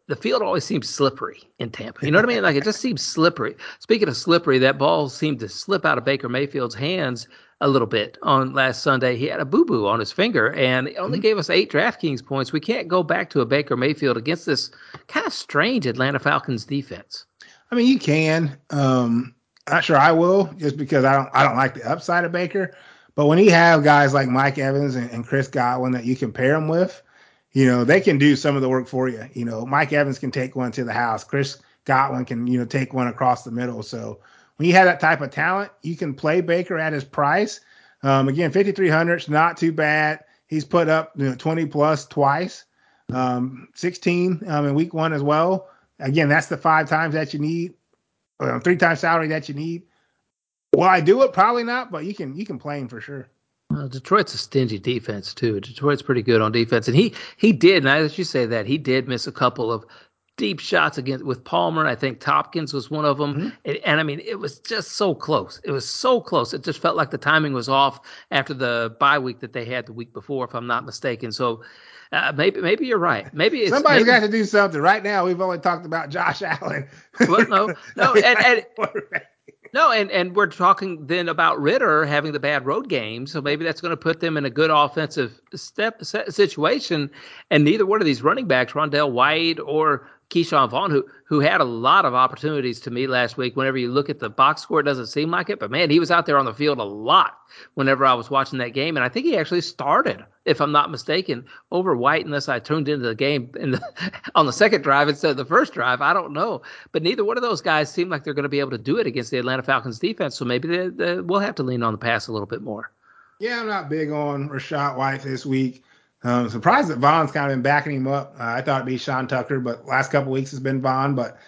the field always seems slippery in Tampa. You know what I mean? Like it just seems slippery. Speaking of slippery, that ball seemed to slip out of Baker Mayfield's hands a little bit on last Sunday. He had a boo boo on his finger and it only mm-hmm. gave us eight DraftKings points. We can't go back to a Baker Mayfield against this kind of strange Atlanta Falcons defense. I mean, you can. Um, not sure I will, just because I don't I don't like the upside of Baker. But when you have guys like Mike Evans and, and Chris Godwin that you can pair him with, you know they can do some of the work for you. You know, Mike Evans can take one to the house. Chris Godwin can you know take one across the middle. So when you have that type of talent, you can play Baker at his price. Um, again, 5,300 is not too bad. He's put up you know, 20 plus twice, um, 16 um, in week one as well. Again, that's the five times that you need, uh, three times salary that you need. Will I do it? Probably not, but you can you can play him for sure. Well, Detroit's a stingy defense too. Detroit's pretty good on defense, and he he did. And as you say that, he did miss a couple of deep shots against with Palmer. I think Thompkins was one of them, mm-hmm. and, and, I mean it was just so close. It was so close. It just felt like the timing was off after the bye week that they had the week before, if I'm not mistaken. So. Uh, maybe maybe you're right. Maybe it's, somebody's maybe, got to do something. Right now, we've only talked about Josh Allen. well, no, no, and, and no, and, and we're talking then about Ridder having the bad road game, so maybe that's going to put them in a good offensive step situation. And neither one of these running backs, Rondell White or Ke'Shawn Vaughn, who who had a lot of opportunities to me last week. Whenever you look at the box score, it doesn't seem like it, but man, he was out there on the field a lot whenever I was watching that game, and I think he actually started, if I'm not mistaken, over White, unless I tuned into the game in the, on the second drive instead of the first drive. I don't know, but neither one of those guys seem like they're going to be able to do it against the Atlanta Falcons defense. So maybe they, they, we'll have to lean on the pass a little bit more. Yeah, I'm not big on Rachaad White this week. Um, surprised that Vaughn's kind of been backing him up. Uh, I thought it'd be Sean Tucker, but last couple weeks has been Vaughn. But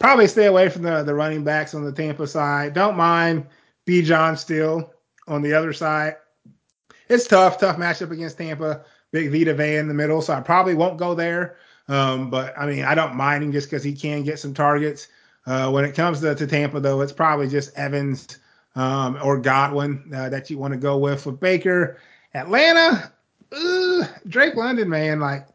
probably stay away from the the running backs on the Tampa side. Don't mind Bijan still on the other side. It's tough, tough matchup against Tampa. Big Vita Vea in the middle, so I probably won't go there. Um, but I mean, I don't mind him just because he can get some targets. Uh, when it comes to, to, Tampa, though, it's probably just Evans um, or Godwin uh, that you want to go with. With Baker, Atlanta, Drake London, man, like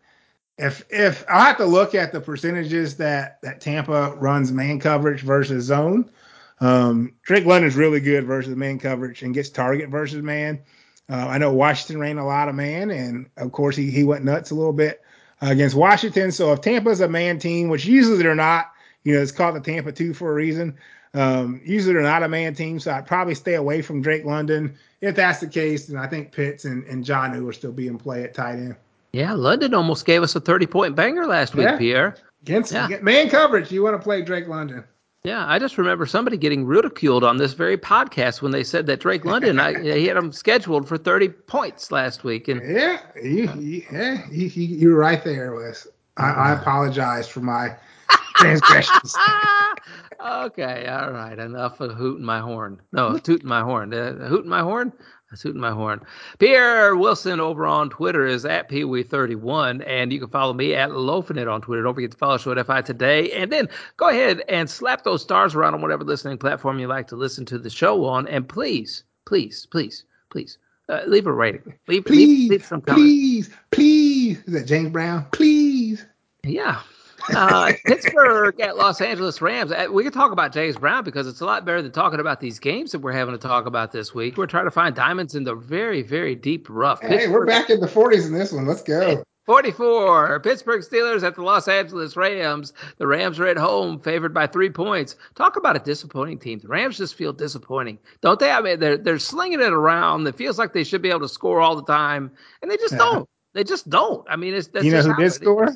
if if I have to look at the percentages that that Tampa runs man coverage versus zone, um, Drake London's really good versus man coverage and gets target versus man. Uh, I know Washington ran a lot of man, and of course he he went nuts a little bit uh, against Washington. So if Tampa's a man team, which usually they're not, you know, it's called the Tampa two for a reason. Um, usually they're not a man team, so I'd probably stay away from Drake London. If that's the case, then I think Pitts and, and Jonnu will still be in play at tight end. Yeah, London almost gave us a 30 point banger last week, yeah. Pierre. Against yeah. man coverage, you want to play Drake London. Yeah, I just remember somebody getting ridiculed on this very podcast when they said that Drake London, I, he had him scheduled for 30 points last week. And yeah, you, yeah, you, you, are right there, Wes. I, I apologize for my transgressions. okay, all right. Enough of hooting my horn. No, tooting my horn. Uh, hooting my horn? Tooting my horn. Pierre Wilson over on Twitter is at PeeWee31, and you can follow me at loafinit on Twitter. Don't forget to follow Show at FI today. And then go ahead and slap those stars around on whatever listening platform you like to listen to the show on. And please, please, please, please Uh, leave a rating. Leave, please, leave, leave some please, please. Is that James Brown? Please. Yeah. Uh, Pittsburgh at Los Angeles Rams. Uh, we can talk about James Brown because it's a lot better than talking about these games that we're having to talk about this week. We're trying to find diamonds in the very, very deep rough. Hey, Pittsburgh, we're back in the 40s in this one. Let's go. 44. Pittsburgh Steelers at the Los Angeles Rams. The Rams are at home, favored by three points. Talk about a disappointing team. The Rams just feel disappointing, don't they? I mean, they're they're slinging it around. It feels like they should be able to score all the time, and they just yeah. don't. They just don't. I mean, it's that's you know who did score?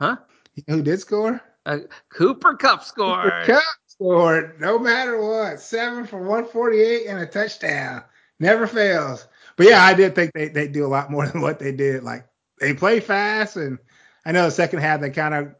Huh? You know who did score? Uh, Cooper Kupp scored. Cooper Kupp scored. No matter what, seven for 148 and a touchdown. Never fails. But yeah, I did think they they do a lot more than what they did. Like they play fast, and I know the second half they kind of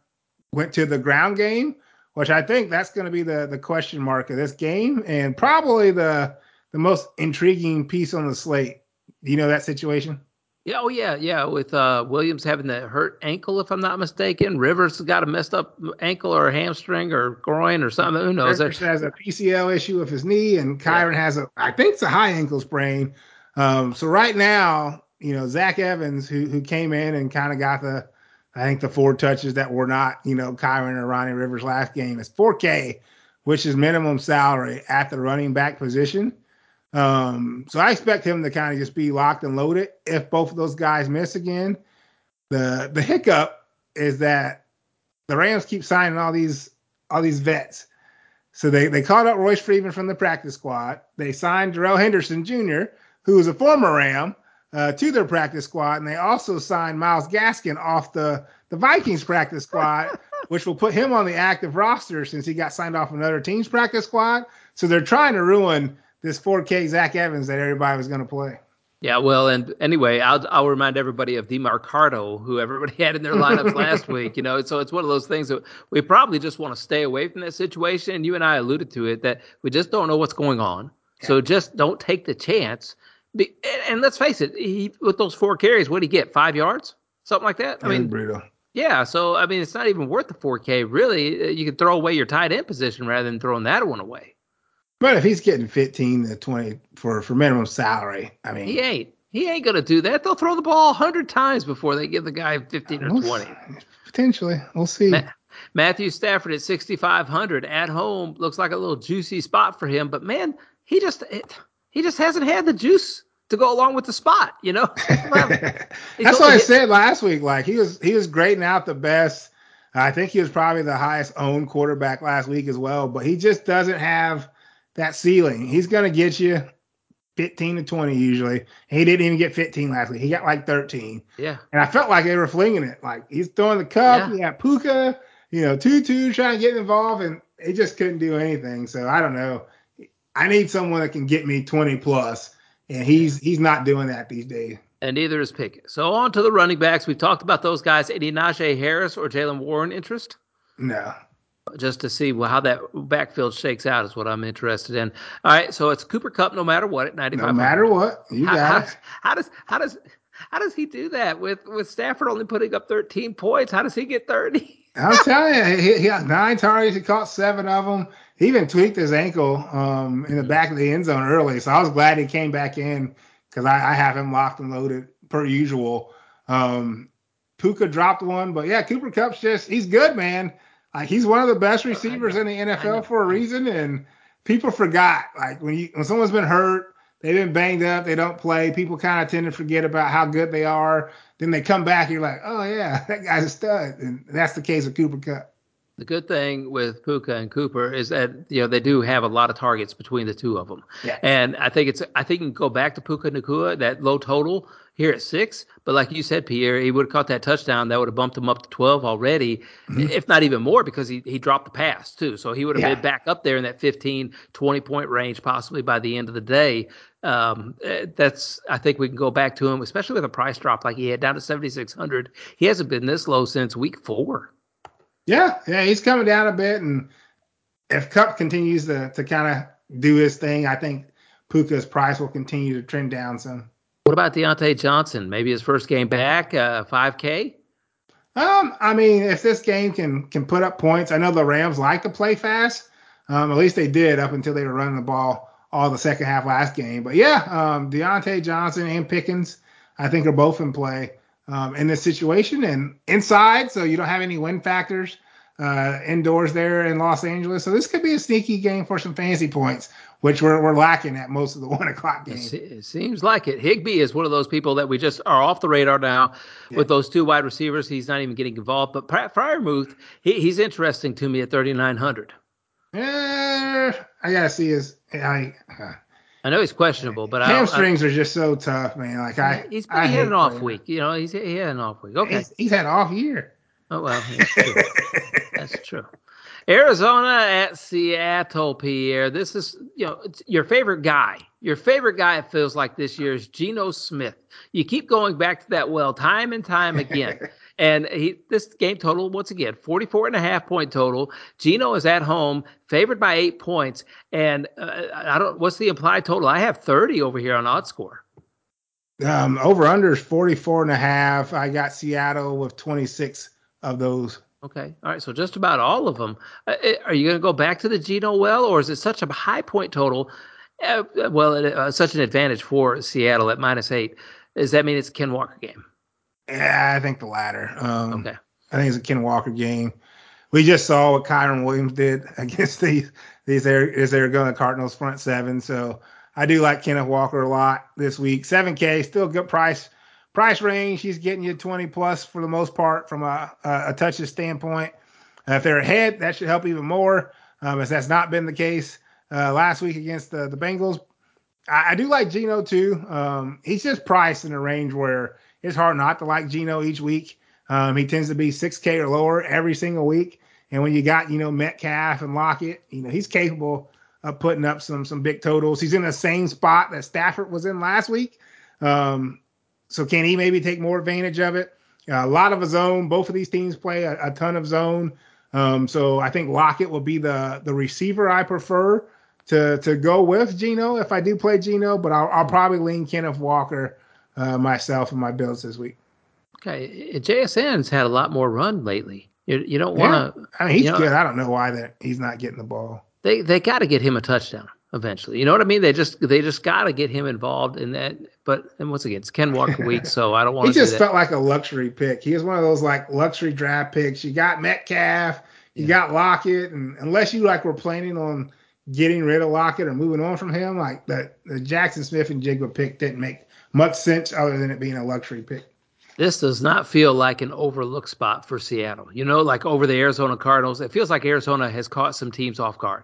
went to the ground game, which I think that's going to be the the question mark of this game, and probably the the most intriguing piece on the slate. Do you know that situation? Yeah, oh yeah, yeah. With uh, Williams having the hurt ankle, if I'm not mistaken, Rivers got a messed up ankle or hamstring or groin or something. Who knows? Rivers has a PCL issue with his knee, and Kyren yeah. has a, I think it's a high ankle sprain. Um, so right now, you know, Zach Evans, who who came in and kind of got the, I think the four touches that were not, you know, Kyren or Ronnie Rivers last game is 4K, which is minimum salary at the running back position. Um, so I expect him to kind of just be locked and loaded if both of those guys miss again. The the hiccup is that the Rams keep signing all these all these vets. So they, they called up Royce Freeman from the practice squad. They signed Darrell Henderson Jr., who was a former Ram uh, to their practice squad, and they also signed Myles Gaskin off the the Vikings practice squad, which will put him on the active roster since he got signed off another team's practice squad. So they're trying to ruin this 4K Zach Evans that everybody was going to play. Yeah, well, and anyway, I'll I'll remind everybody of Demercado, who everybody had in their lineups last week. You know, so it's one of those things that we probably just want to stay away from that situation. And You and I alluded to it that we just don't know what's going on. Yeah. So just don't take the chance and, and let's face it, he with those four carries, what did he get? Five yards, something like that. I mean, brutal. Yeah, so I mean, it's not even worth the 4K. Really, uh, you could throw away your tight end position rather than throwing that one away. But if he's getting 15 to 20 for for minimum salary, I mean, he ain't. He ain't gonna do that. They'll throw the ball hundred times before they give the guy 15 or 20. Potentially, we'll see. Ma- Matthew Stafford at 6,500 at home looks like a little juicy spot for him, but man, he just it, he just hasn't had the juice to go along with the spot, you know. That's what I said last week. Like he was he was grading out the best. I think he was probably the highest owned quarterback last week as well, but he just doesn't have that ceiling. He's gonna get you 15 to 20 usually. He didn't even get 15 last week. He got like 13. Yeah. And I felt like they were flinging it. Like he's throwing the cup. Yeah. He got Puka, you know, Tutu trying to get involved, and he just couldn't do anything. So I don't know. I need someone that can get me 20 plus and he's he's not doing that these days. And neither is Pickett. So on to the running backs. We've talked about those guys. Any Najee Harris or Jaylen Warren interest? No. Just to see how that backfield shakes out is what I'm interested in. All right, so it's Cooper Kupp, no matter what at 95. No matter what, you got how, it. How does how does how does he do that with with Stafford only putting up 13 points? How does he get 30? I'm telling you, he, he got nine targets. He caught seven of them. He even tweaked his ankle um, in the back of the end zone early. So I was glad he came back in because I, I, have him locked and loaded per usual. Um, Puka dropped one, but yeah, Cooper Kupp's just he's good, man. Like he's one of the best receivers in the NFL for a reason, and people forgot. Like when you when someone's been hurt, they've been banged up, they don't play. People kind of tend to forget about how good they are. Then they come back, you're like, oh yeah, that guy's a stud, and that's the case with Cooper Kupp. The good thing with Puka and Cooper is that you know they do have a lot of targets between the two of them, yeah. and I think it's I think you can go back to Puka Nacua that low total here at six, but like you said, Pierre, he would have caught that touchdown that would have bumped him up to twelve already, mm-hmm. if not even more, because he he dropped the pass too, so he would have yeah. been back up there in that 15, 20 point range possibly by the end of the day. Um, eh, that's I think we can go back to him, especially with a price drop like he had down to seventy six hundred. He hasn't been this low since week four. Yeah, yeah, he's coming down a bit, and if Kupp continues to to kind of do his thing, I think Puka's price will continue to trend down some. What about Diontae Johnson? Maybe his first game back, uh, 5K. Um, I mean, if this game can can put up points, I know the Rams like to play fast. Um, at least they did up until they were running the ball all the second half last game. But yeah, um, Diontae Johnson and Pickens, I think, are both in play um, in this situation and inside, so you don't have any win factors uh, indoors there in Los Angeles. So this could be a sneaky game for some fantasy points, which we're, we're lacking at most of the one o'clock games. It seems like it. Higbee is one of those people that we just are off the radar now yeah. with those two wide receivers. He's not even getting involved. But Freiermuth, he, he's interesting to me at 3,900. Yeah, I gotta see his. I uh, I know he's questionable, but hamstrings I, I, are just so tough, man. Like I, he's I he had an off week. You know, he's he had an off week. Okay, he's, he's had an off year. Oh well, that's true. that's true. Arizona at Seattle, Pierre. This is you know your favorite guy. Your favorite guy it feels like this year is Geno Smith. You keep going back to that well time and time again. And he this game total once again 44 and a half point total. Geno is at home, favored by eight points. And uh, I don't what's the implied total? I have 30 over here on odd score. Um, over under is 44 and a half. I got Seattle with 26 of those. Okay. All right. So just about all of them. Uh, uh are you going to go back to the Geno well, or is it such a high point total? Uh, well, uh, such an advantage for Seattle at minus eight. Does that mean it's a Ken Walker game? Yeah, I think the latter. Um, okay. I think it's a Ken Walker game. We just saw what Kyren Williams did against these these air, is Arizona Cardinals front seven. So I do like Kenneth Walker a lot this week. 7K, still good price price range. He's getting you 20 plus for the most part from a, a, a touches standpoint. Uh, if they're ahead, that should help even more, um, as that's not been the case uh, last week against the, the Bengals. I, I do like Geno too. Um, he's just priced in a range where it's hard not to like Geno each week. Um, he tends to be 6K or lower every single week. And when you got, you know, Metcalf and Lockett, you know, he's capable of putting up some some big totals. He's in the same spot that Stafford was in last week. Um, so can he maybe take more advantage of it? A lot of a zone. Both of these teams play a, a ton of zone. Um, so I think Lockett will be the the receiver I prefer to to go with Geno if I do play Geno, but I'll, I'll probably lean Kenneth Walker uh, myself and my builds this week. Okay, JSN's had a lot more run lately. You, you don't want to. Yeah. I mean, he's you know, good. I don't know why that he's not getting the ball. They they got to get him a touchdown eventually. You know what I mean? They just they just got to get him involved in that. But and once again, it's Ken Walker week, so I don't want. To he just felt like a luxury pick. He was one of those like luxury draft picks. You got Metcalf, you yeah. got Lockett, and unless you like were planning on getting rid of Lockett or moving on from him, like the the Jaxon Smith-Njigba pick didn't make much sense other than it being a luxury pick. This does not feel like an overlook spot for Seattle. You know, like over the Arizona Cardinals, it feels like Arizona has caught some teams off guard.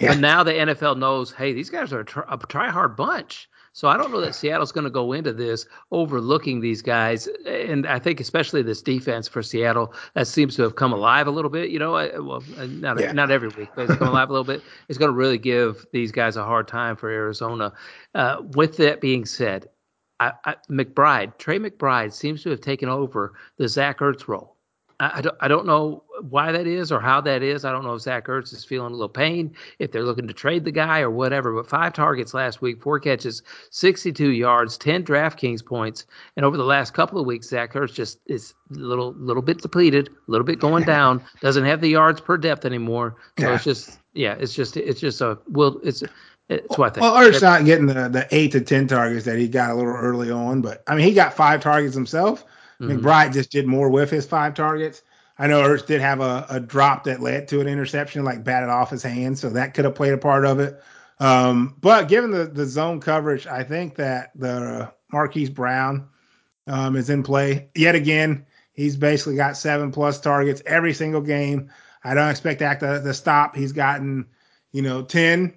Yeah. But now the NFL knows, hey, these guys are a, try, a try-hard bunch. So I don't know that Seattle's going to go into this overlooking these guys, and I think especially this defense for Seattle that seems to have come alive a little bit. You know, well, not yeah. not every week, but it's come alive a little bit. It's going to really give these guys a hard time for Arizona. Uh, with that being said, I, I, McBride, Trey McBride seems to have taken over the Zach Ertz role. I, I, don't, I don't know why that is or how that is. I don't know if Zach Ertz is feeling a little pain, if they're looking to trade the guy or whatever. But five targets last week, four catches, 62 yards, 10 DraftKings points. And over the last couple of weeks, Zach Ertz just is a little, little bit depleted, a little bit going down, doesn't have the yards per depth anymore. So yeah. it's just, yeah, it's just, it's just a, well, it's, it's what Well, Ertz not getting the, the eight to ten targets that he got a little early on, but I mean he got five targets himself. Mm-hmm. McBride just did more with his five targets. I know Ertz did have a, a drop that led to an interception, like batted off his hand, so that could have played a part of it. Um, but given the, the zone coverage, I think that the Marquise Brown um, is in play yet again. He's basically got seven plus targets every single game. I don't expect that to, to stop. He's gotten, you know, 10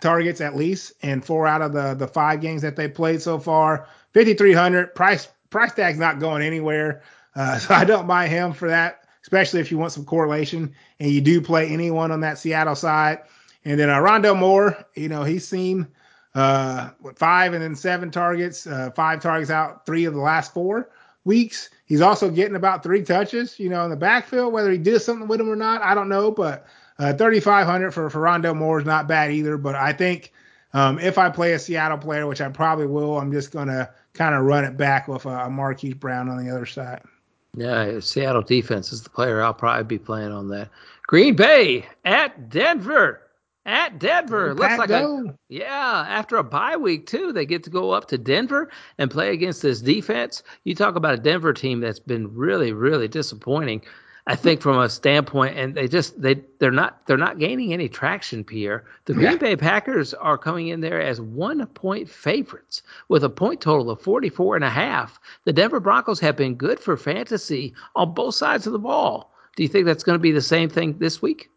targets at least, and four out of the the five games that they played so far. 5300 price price tag's not going anywhere, uh, so I don't buy him for that. Especially if you want some correlation and you do play anyone on that Seattle side. And then uh, Rondale Moore, you know, he's seen uh, five and then seven targets, uh, five targets out three of the last four weeks. He's also getting about three touches, you know, in the backfield. Whether he did something with him or not, I don't know. But uh, 3,500 for, for Rondale Moore is not bad either, but I think um, if I play a Seattle player, which I probably will, I'm just going to kind of run it back with a, a Marquise Brown on the other side. Yeah, Seattle defense is the player I'll probably be playing on that. Green Bay at Denver. at Denver. Looks like go. a yeah. After a bye week too, they get to go up to Denver and play against this defense. You talk about a Denver team that's been really, really disappointing. I think from a standpoint, and they just they they're not they're not gaining any traction. Pierre, the Green yeah. Bay Packers are coming in there as one point favorites with a point total of 44 and a half. The Denver Broncos have been good for fantasy on both sides of the ball. Do you think that's going to be the same thing this week?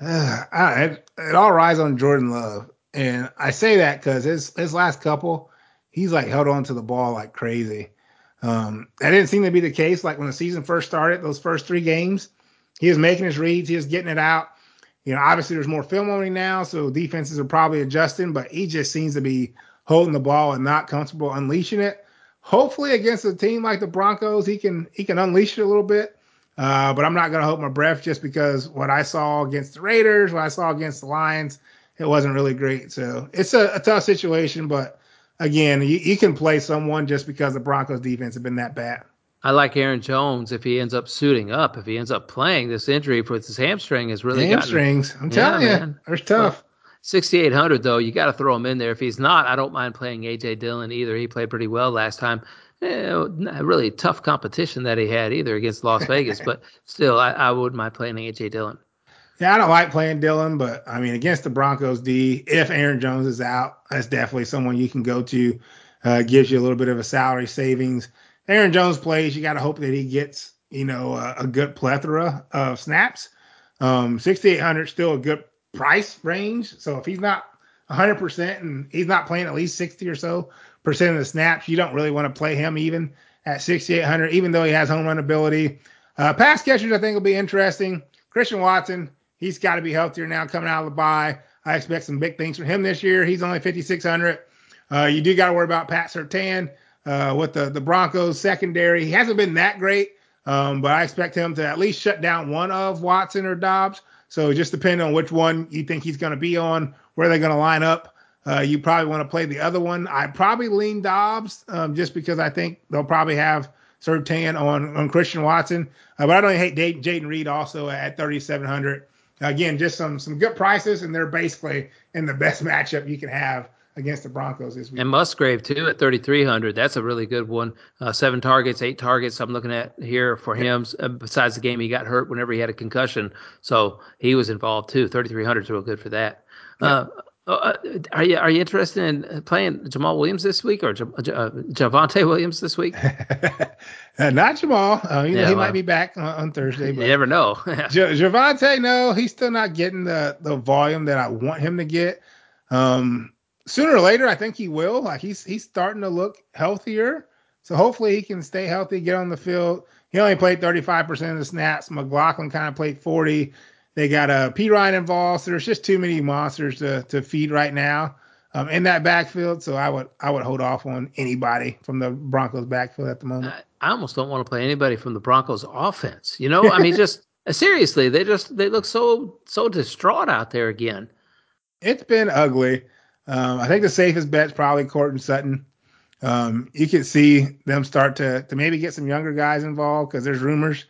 Uh, I, it, it all rides on Jordan Love, and I say that because his his last couple, he's like held on to the ball like crazy. Um, that didn't seem to be the case. Like when the season first started, those first three games, he was making his reads, he was getting it out. You know, obviously there's more film on him now, so defenses are probably adjusting, but he just seems to be holding the ball and not comfortable unleashing it. Hopefully against a team like the Broncos, he can he can unleash it a little bit. Uh, but I'm not gonna hold my breath just because what I saw against the Raiders, what I saw against the Lions, it wasn't really great. So it's a, a tough situation, but again, you, you can play someone just because the Broncos defense have been that bad. I like Aaron Jones if he ends up suiting up. If he ends up playing, this injury for his hamstring is really hamstrings. Gotten, I'm telling yeah, you, man. they're tough. Well, 6,800 though, you got to throw him in there. If he's not, I don't mind playing AJ Dillon either. He played pretty well last time. Eh, really tough competition that he had either against Las Vegas, but still, I, I wouldn't mind playing AJ Dillon. Yeah, I don't like playing Dillon, but I mean, against the Broncos D, if Aaron Jones is out, that's definitely someone you can go to. Uh, gives you a little bit of a salary savings. Aaron Jones plays, you got to hope that he gets, you know, a, a good plethora of snaps. Um, 6,800 still a good price range. So if he's not 100% and he's not playing at least 60 or so percent of the snaps, you don't really want to play him even at 6,800, even though he has home run ability. Uh, pass catchers, I think, will be interesting. Christian Watson, He's got to be healthier now coming out of the bye. I expect some big things from him this year. He's only 5,600. Uh, you do got to worry about Pat Surtain uh, with the, the Broncos secondary. He hasn't been that great, um, but I expect him to at least shut down one of Watson or Doubs. So just depending on which one you think he's going to be on, where they're going to line up. Uh, you probably want to play the other one. I probably lean Doubs um, just because I think they'll probably have Surtain on on Christian Watson. Uh, but I don't hate Jayden Reed also at 3,700. Again, just some some good prices, and they're basically in the best matchup you can have against the Broncos this week. And Musgrave too at 3,300. That's a really good one. Uh, seven targets, eight targets. I'm looking at here for him. Uh, besides the game, he got hurt whenever he had a concussion, so he was involved too. 3,300 is real good for that. Uh, uh, are you are you interested in playing Jamal Williams this week or J- uh, Javonte Williams this week? uh, not Jamal. Uh, you know, he well, might be back on, on Thursday. you never know. J- Javonte, no, he's still not getting the the volume that I want him to get. Um, sooner or later, I think he will. Like he's he's starting to look healthier, so hopefully he can stay healthy, get on the field. He only played 35% of the snaps. McLaughlin kind of played 40. They got a Perine involved, so there's just too many monsters to to feed right now um, in that backfield. So I would I would hold off on anybody from the Broncos backfield at the moment. I, almost don't want to play anybody from the Broncos offense. You know, I mean, just seriously, they just they look so so distraught out there again. It's been ugly. Um, I think the safest bet's probably Courtland Sutton. Um, you can see them start to to maybe get some younger guys involved because there's rumors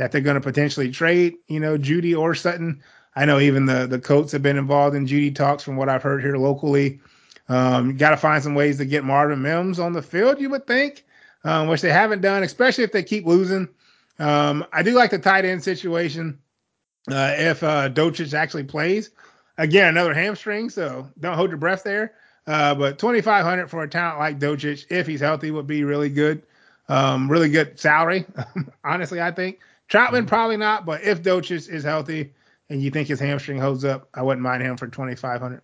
that they're going to potentially trade, you know, Jeudy or Sutton. I know even the the Colts have been involved in Jeudy talks from what I've heard here locally. Um, got to find some ways to get Marvin Mims on the field, you would think, um, which they haven't done, especially if they keep losing. Um, I do like the tight end situation uh, if uh, Dulcich actually plays. Again, another hamstring, so don't hold your breath there. Uh, but 2,500 for a talent like Dulcich, if he's healthy, would be really good. Um, really good salary, honestly, I think. Trautman probably not, but if Dulcich is healthy and you think his hamstring holds up, I wouldn't mind him for 2,500.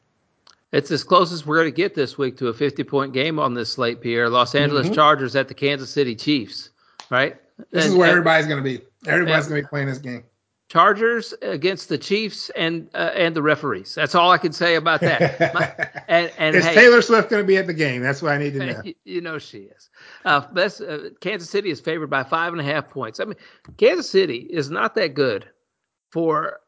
It's as close as we're going to get this week to a 50 point game on this slate, Pierre. Los Angeles mm-hmm. Chargers at the Kansas City Chiefs, right? This and, is where and, everybody's going to be. Everybody's going to be playing this game. Chargers against the Chiefs and uh, and the referees. That's all I can say about that. My, and, and is hey, Taylor Swift going to be at the game? That's what I need to know. You, know she is. Uh, best, uh, Kansas City is favored by five and a half points. I mean, Kansas City is not that good for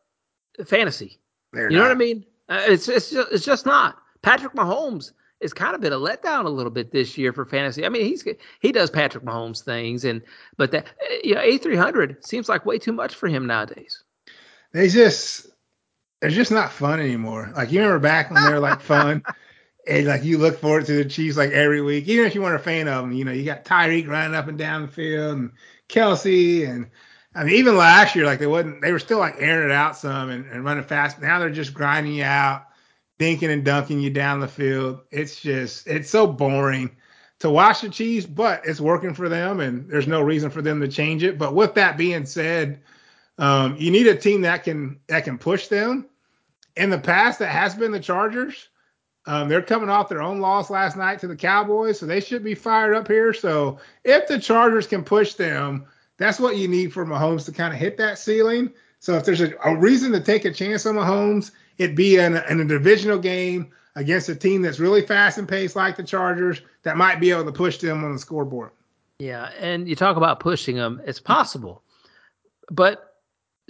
fantasy. They're you not. know what I mean? Uh, it's it's just, it's just not. Patrick Mahomes has kind of been a letdown a little bit this year for fantasy. I mean, he's he does Patrick Mahomes things, and but that you know, A three hundred seems like way too much for him nowadays. They just It's just not fun anymore. Like you remember back when they were like fun, and like you look forward to the Chiefs like every week, even if you weren't a fan of them. You know, you got Tyreek running up and down the field, and Kelce, and I mean even last year, like they wasn't, they were still like airing it out some and, and running fast. Now they're just grinding you out, dinking and dunking you down the field. It's just, it's so boring to watch the Chiefs, but it's working for them, and there's no reason for them to change it. But with that being said, um, you need a team that can that can push them. In the past, that has been the Chargers. Um, they're coming off their own loss last night to the Cowboys, so they should be fired up here. So if the Chargers can push them, that's what you need for Mahomes to kind of hit that ceiling. So if there's a, a reason to take a chance on Mahomes, it'd be in a, in a divisional game against a team that's really fast and paced like the Chargers that might be able to push them on the scoreboard. Yeah, and you talk about pushing them, it's possible. But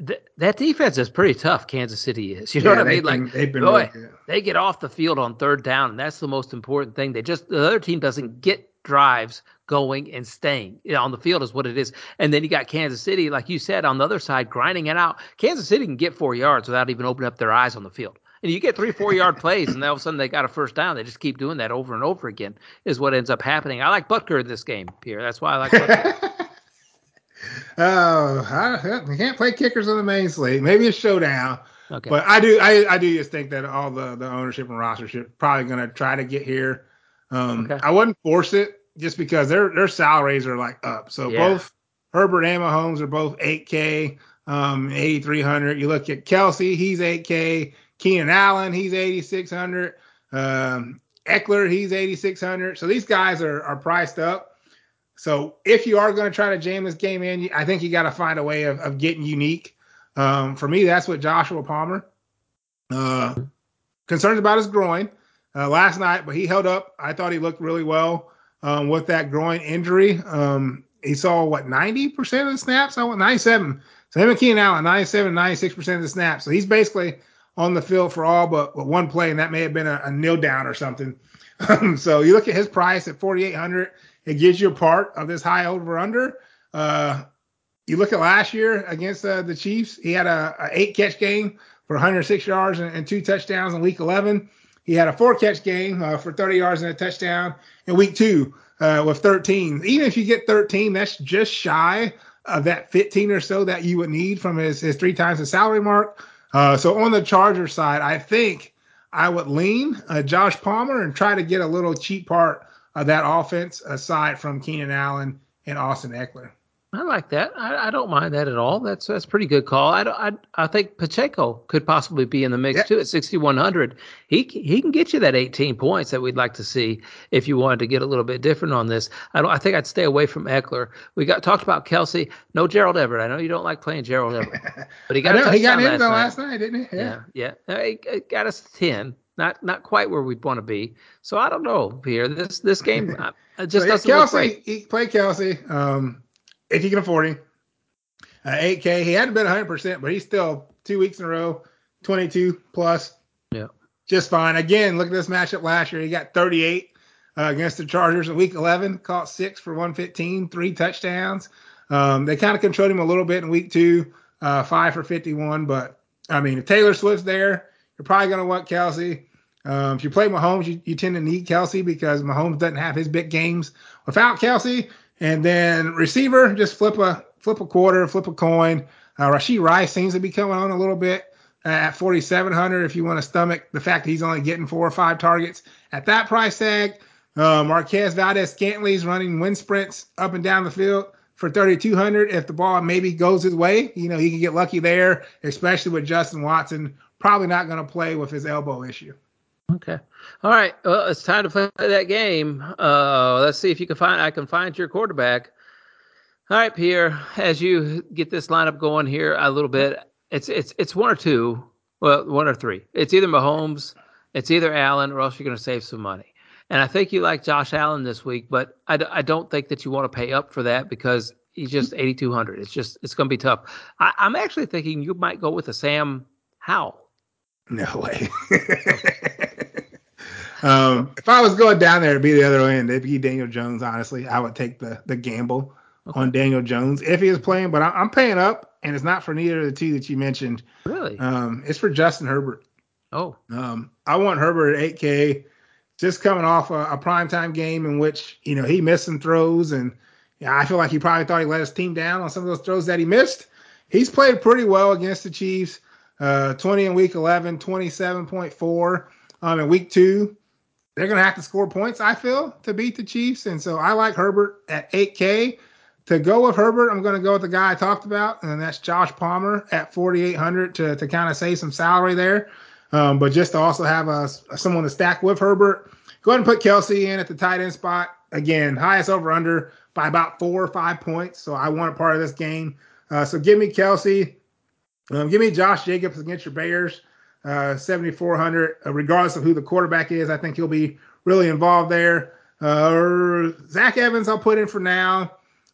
th- that defense is pretty tough. Kansas City is. You know Yeah, what I mean? they've Like, they've been boy, really they get off the field on third down, and that's the most important thing. They just the other team doesn't get drives going and staying you know, on the field is what it is. And then you got Kansas City, like you said, on the other side, grinding it out. Kansas City can get four yards without even opening up their eyes on the field. And you get three, four yard plays, and all of a sudden they got a first down. They just keep doing that over and over again, is what ends up happening. I like Butker in this game, Pierre. That's why I like Butker. Oh, I, you can't play kickers on the main slate. Maybe a showdown. Okay. But I do, I, I do just think that all the, the ownership and rostership probably going to try to get here. Um, Okay. I wouldn't force it just because their their salaries are like up. So Yeah. both Herbert and Mahomes are both 8K, um, 8,300. You look at Kelce, he's 8K. Keenan Allen, he's 8,600. Um, Ekeler, he's 8,600. So these guys are are priced up. So if you are going to try to jam this game in, I think you got to find a way of, of getting unique. Um, for me, that's what Joshua Palmer. Uh, concerns about his groin uh, last night, but he held up. I thought he looked really well um, with that groin injury. Um, he saw what 90% of the snaps. I want 97. So him and Keenan Allen, 97, 96% of the snaps. So he's basically on the field for all but, but one play, and that may have been a, a nil down or something. so you look at his price at 4,800. It gives you a part of this high over under. Uh, you look at last year against uh, the Chiefs, he had a, a eight catch game for 106 yards and, and two touchdowns in week 11. He had a four catch game uh, for 30 yards and a touchdown in week two uh, with 13. Even if you get 13, that's just shy of that 15 or so that you would need from his, his three times the salary mark. Uh, so on the Charger side, I think I would lean uh, Josh Palmer and try to get a little cheap part of that offense aside from Keenan Allen and Austin Ekeler. I like that. I, I don't mind that at all. That's that's a pretty good call. I, I I think Pacheco could possibly be in the mix Yeah. too at 6100. He he can get you that 18 points that we'd like to see if you wanted to get a little bit different on this. I don't. I think I'd stay away from Ekeler. We got talked about Kelce. No Gerald Everett. I know you don't like playing Gerald Everett, but he got know, he got in last last night. night, didn't he? Yeah, yeah. Uh, He he got us 10. Not not quite where we'd want to be. So I don't know, Pierre. This this game uh, just So, doesn't look Kelce, great. he played Kelce. Um, if you can afford him, uh, 8K. He hadn't been 100, percent but he's still two weeks in a row, 22 plus. Yeah. just fine. Again, look at this matchup last year. He got 38 uh, against the Chargers in Week 11, caught six for 115, three touchdowns. Um, they kind of controlled him a little bit in Week two, uh, five for 51. But I mean, if Taylor Swift's there, you're probably going to want Kelce. Um, if you play Mahomes, you, you tend to need Kelce because Mahomes doesn't have his big games without Kelce. And then receiver, just flip a flip a quarter, flip a coin. Uh, Rasheed Rice seems to be coming on a little bit at 4,700 if you want to stomach the fact that he's only getting four or five targets at that price tag. Uh, Marquez Valdes-Scantling's running wind sprints up and down the field for 3,200. If the ball maybe goes his way, you know, he can get lucky there, especially with Justin Watson probably not going to play with his elbow issue. Okay. All right. Well, it's time to play that game. Uh, let's see if you can find. I can find your quarterback. All right, Pierre. As you get this lineup going here a little bit, it's it's it's one or two. Well, one or three. It's either Mahomes, it's either Allen, or else you're going to save some money. And I think you like Josh Allen this week, but I, d- I don't think that you want to pay up for that because he's just 8,200. It's just it's going to be tough. I, I'm actually thinking you might go with a Sam Howell. No way. Um, if I was going down there to be the other end, it'd be Daniel Jones. Honestly, I would take the the gamble okay. on Daniel Jones if he is playing. But I, am paying up, and it's not for neither of the two that you mentioned. Really? Um, it's for Justin Herbert. Oh. Um, I want Herbert at 8K, just coming off a, a primetime game in which you know he missed some throws, and yeah, I feel like he probably thought he let his team down on some of those throws that he missed. He's played pretty well against the Chiefs. Uh, 20 in week 11, 27.4 um, in week two they're going to have to score points, I feel, to beat the Chiefs. And so I like Herbert at 8K. To go with Herbert, I'm going to go with the guy I talked about, and that's Josh Palmer at 4,800 to, to kind of save some salary there. Um, but just to also have a, someone to stack with Herbert, go ahead and put Kelce in at the tight end spot. Again, highest over under by about four or five points. So I want a part of this game. Uh, so give me Kelce. Um, give me Josh Jacobs against your Bears uh, 7,400. Uh, regardless of who the quarterback is, I think he'll be really involved there. Uh, Zach Evans, I'll put in for now.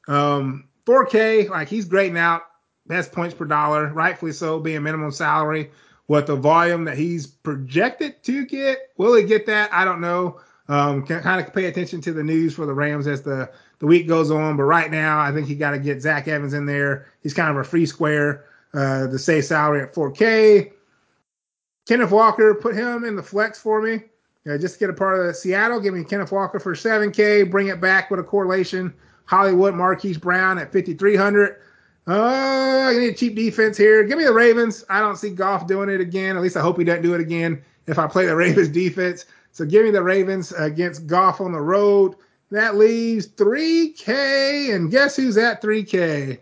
Um, 4K, like he's grading out best points per dollar, rightfully so, being minimum salary. What the volume that he's projected to get, will he get that? I don't know. Um, can kind of pay attention to the news for the Rams as the, the week goes on. But right now, I think you got to get Zach Evans in there. He's kind of a free square. Uh, the say salary at 4K. Kenneth Walker, put him in the flex for me. Uh, just get a part of the Seattle, give me Kenneth Walker for 7K. Bring it back with a correlation. Hollywood, Marquise Brown at 5,300. Uh, I need a cheap defense here. Give me the Ravens. I don't see Goff doing it again. At least I hope he doesn't do it again if I play the Ravens defense. So give me the Ravens against Goff on the road. That leaves 3K. And guess who's at 3K?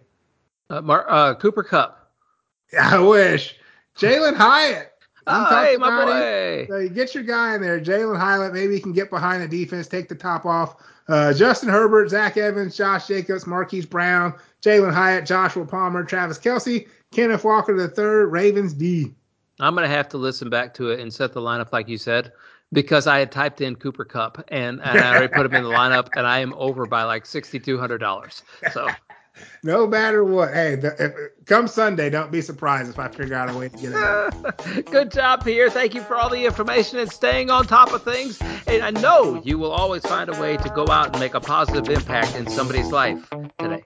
Uh, Mar- uh, Cooper Kupp. I wish. Jalin Hyatt. Oh, hey, my boy. So you get your guy in there, Jalin Hyatt. Maybe he can get behind the defense, take the top off. Uh, Justin Herbert, Zach Evans, Josh Jacobs, Marquise Brown, Jalin Hyatt, Joshua Palmer, Travis Kelce, Kenneth Walker the third, Ravens D. I'm gonna have to listen back to it and set the lineup like you said because I had typed in Cooper Kupp and, and I already put him in the lineup and I am over by like sixty two hundred dollars. So no matter what. Hey, the, if, come Sunday, don't be surprised if I figure out a way to get it. Good job, Pierre. Thank you for all the information and staying on top of things. And I know you will always find a way to go out and make a positive impact in somebody's life today.